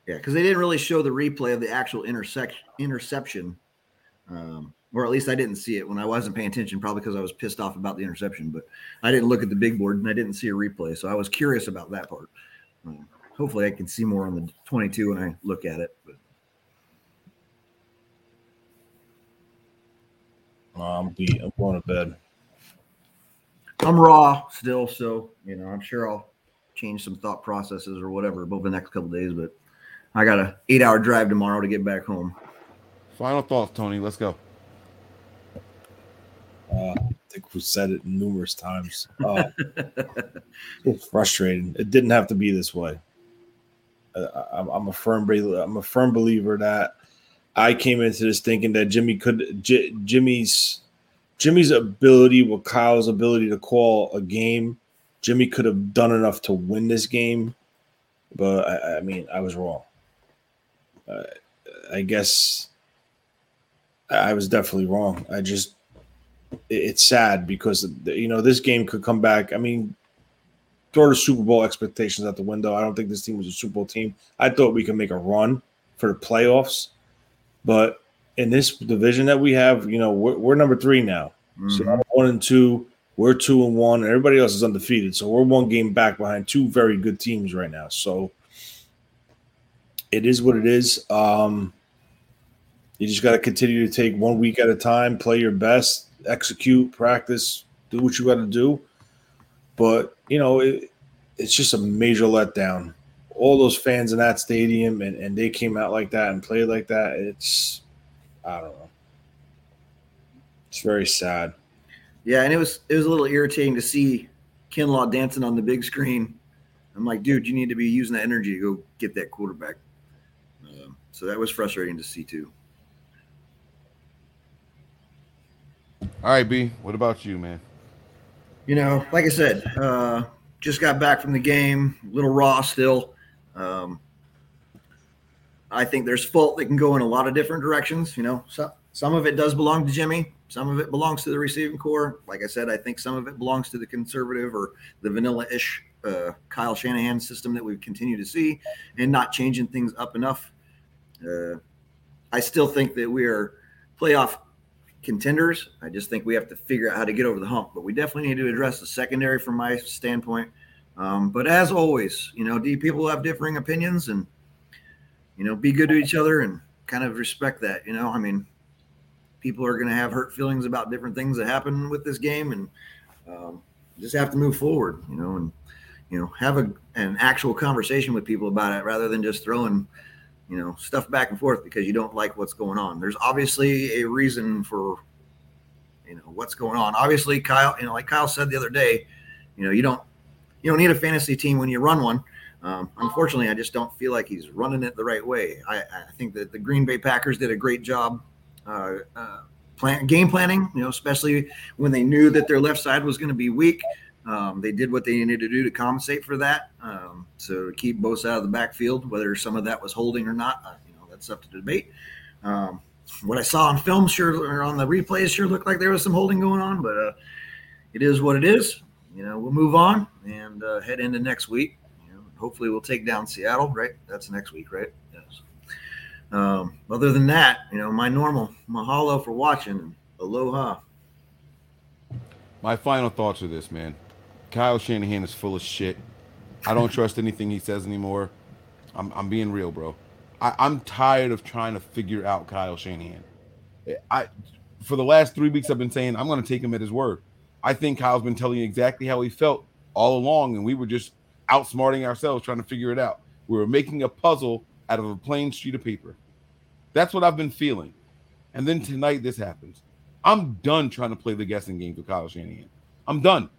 Yeah, because they didn't really show the replay of the actual intersect interception, um, or at least I didn't see it when I wasn't paying attention. Probably because I was pissed off about the interception, but I didn't look at the big board and I didn't see a replay, so I was curious about that part. Um, hopefully, I can see more on the 22 when I look at it. But
Um, be I'm going to bed.
I'm raw still, so you know I'm sure I'll change some thought processes or whatever over the next couple days. But I got a eight hour drive tomorrow to get back home.
Final thoughts, Tony. Let's go.
Uh, I think we've said it numerous times. Uh, it's frustrating. It didn't have to be this way. Uh, I'm, I'm a firm believer. I'm a firm believer that I came into this thinking that Jimmy could J, Jimmy's Jimmy's ability with Kyle's ability to call a game. Jimmy could have done enough to win this game, but I, I mean, I was wrong. Uh, I guess I was definitely wrong. I just it's sad because you know this game could come back. I mean, throw the Super Bowl expectations out the window. I don't think this team was a Super Bowl team. I thought we could make a run for the playoffs, but in this division that we have, you know, we're, we're number three now. So
Mhm.
I'm one and two. We're two and one, and everybody else is undefeated. So we're one game back behind two very good teams right now. So it is what it is. Um, you just got to continue to take one week at a time, play your best, execute, practice, do what you got to do. But you know, it, it's just a major letdown. All those fans in that stadium, and, and they came out like that and played like that. It's, I don't know. It's very sad.
Yeah, and it was it was a little irritating to see Kinlaw dancing on the big screen. I'm like, dude, you need to be using that energy to go get that quarterback. Um, so that was frustrating to see too.
All right, B. What about you, man?
You know, like I said, uh, just got back from the game, a little raw still. Um, I think there's fault that can go in a lot of different directions. You know, so, some of it does belong to Jimmy. Some of it belongs to the receiving corps. Like I said, I think some of it belongs to the conservative or the vanilla-ish uh, Kyle Shanahan system that we continue to see, and not changing things up enough. Uh, I still think that we are playoff contenders. I just think we have to figure out how to get over the hump. But we definitely need to address the secondary from my standpoint. Um, but as always, you know, D people have differing opinions, and you know, be good to each other and kind of respect that. You know, I mean, people are going to have hurt feelings about different things that happen with this game, and um, just have to move forward. You know, and you know, have a an actual conversation with people about it rather than just throwing you know stuff back and forth because you don't like what's going on. There's obviously a reason for you know what's going on. Obviously, Kyle, you know, like Kyle said the other day, you know, you don't you don't need a fantasy team when you run one. Um, unfortunately, I just don't feel like he's running it the right way. I, I think that the Green Bay Packers did a great job uh, uh, plan, game planning, you know, especially when they knew that their left side was going to be weak. Um, they did what they needed to do to compensate for that. Um, so to keep Bosa out of the backfield, whether some of that was holding or not, uh, you know, that's up to debate. Um, what I saw on film, sure, or on the replays, sure looked like there was some holding going on, but uh, it is what it is. You know, we'll move on and uh, head into next week. You know, hopefully, we'll take down Seattle. Right? That's next week, right? Yes. Um, other than that, you know, my normal mahalo for watching. Aloha.
My final thoughts are this, man. Kyle Shanahan is full of shit. I don't trust anything he says anymore. I'm, I'm being real, bro. I, I'm tired of trying to figure out Kyle Shanahan. I for the last three weeks I've been saying I'm going to take him at his word. I think Kyle's been telling you exactly how he felt all along, and we were just outsmarting ourselves trying to figure it out. We were making a puzzle out of a plain sheet of paper. That's what I've been feeling. And then tonight this happens. I'm done trying to play the guessing game with Kyle Shanahan. I'm done.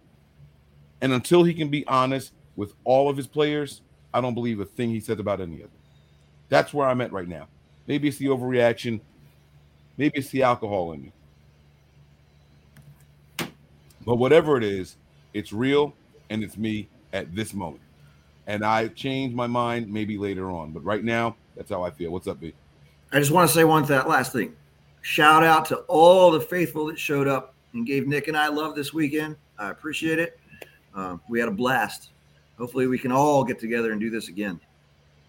And until he can be honest with all of his players, I don't believe a thing he says about any of them. That's where I'm at right now. Maybe it's the overreaction. Maybe it's the alcohol in me. But whatever it is, it's real and it's me at this moment. And I change my mind maybe later on. But right now, that's how I feel. What's up, B?
I just want to say one that last thing. Shout out to all the faithful that showed up and gave Nick and I love this weekend. I appreciate it. Um, we had a blast. Hopefully, we can all get together and do this again.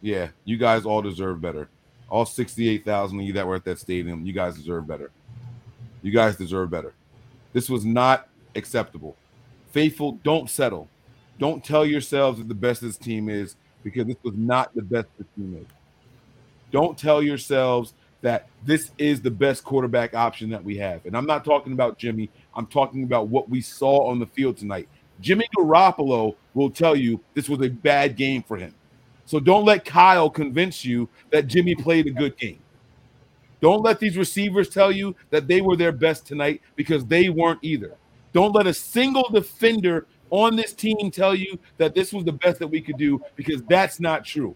Yeah, you guys all deserve better. All 68,000 of you that were at that stadium, you guys deserve better. You guys deserve better. This was not acceptable. Faithful, don't settle. Don't tell yourselves that the best this team is because this was not the best this team is. Don't tell yourselves that this is the best quarterback option that we have. And I'm not talking about Jimmy. I'm talking about what we saw on the field tonight. Jimmy Garoppolo will tell you this was a bad game for him. So don't let Kyle convince you that Jimmy played a good game. Don't let these receivers tell you that they were their best tonight because they weren't either. Don't let a single defender on this team tell you that this was the best that we could do because that's not true.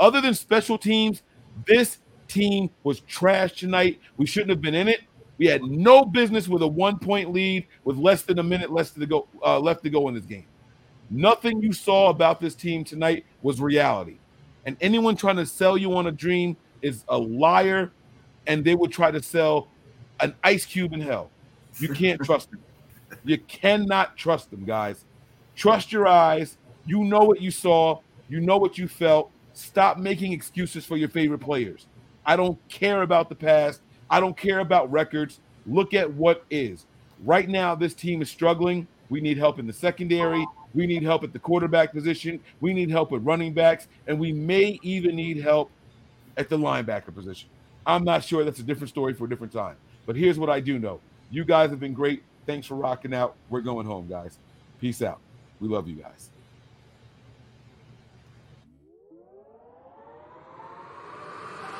Other than special teams, this team was trash tonight. We shouldn't have been in it. We had no business with a one point lead with less than a minute less to go uh, left to go in this game. Nothing you saw about this team tonight was reality. And anyone trying to sell you on a dream is a liar, and they would try to sell an ice cube in hell. You can't trust them. You cannot trust them, guys. Trust your eyes. You know what you saw. You know what you felt. Stop making excuses for your favorite players. I don't care about the past. I don't care about records. Look at what is. Right now, this team is struggling. We need help in the secondary. We need help at the quarterback position. We need help with running backs. And we may even need help at the linebacker position. I'm not sure. That's a different story for a different time. But here's what I do know you guys have been great. Thanks for rocking out. We're going home, guys. Peace out. We love you guys.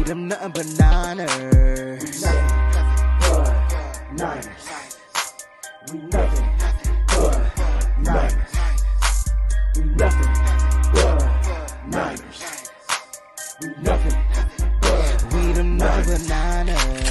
do them nothing but niners. We nothing but niners. We nothing but niners. We nothing but niners. We nothing but niners. we them nothing but niners.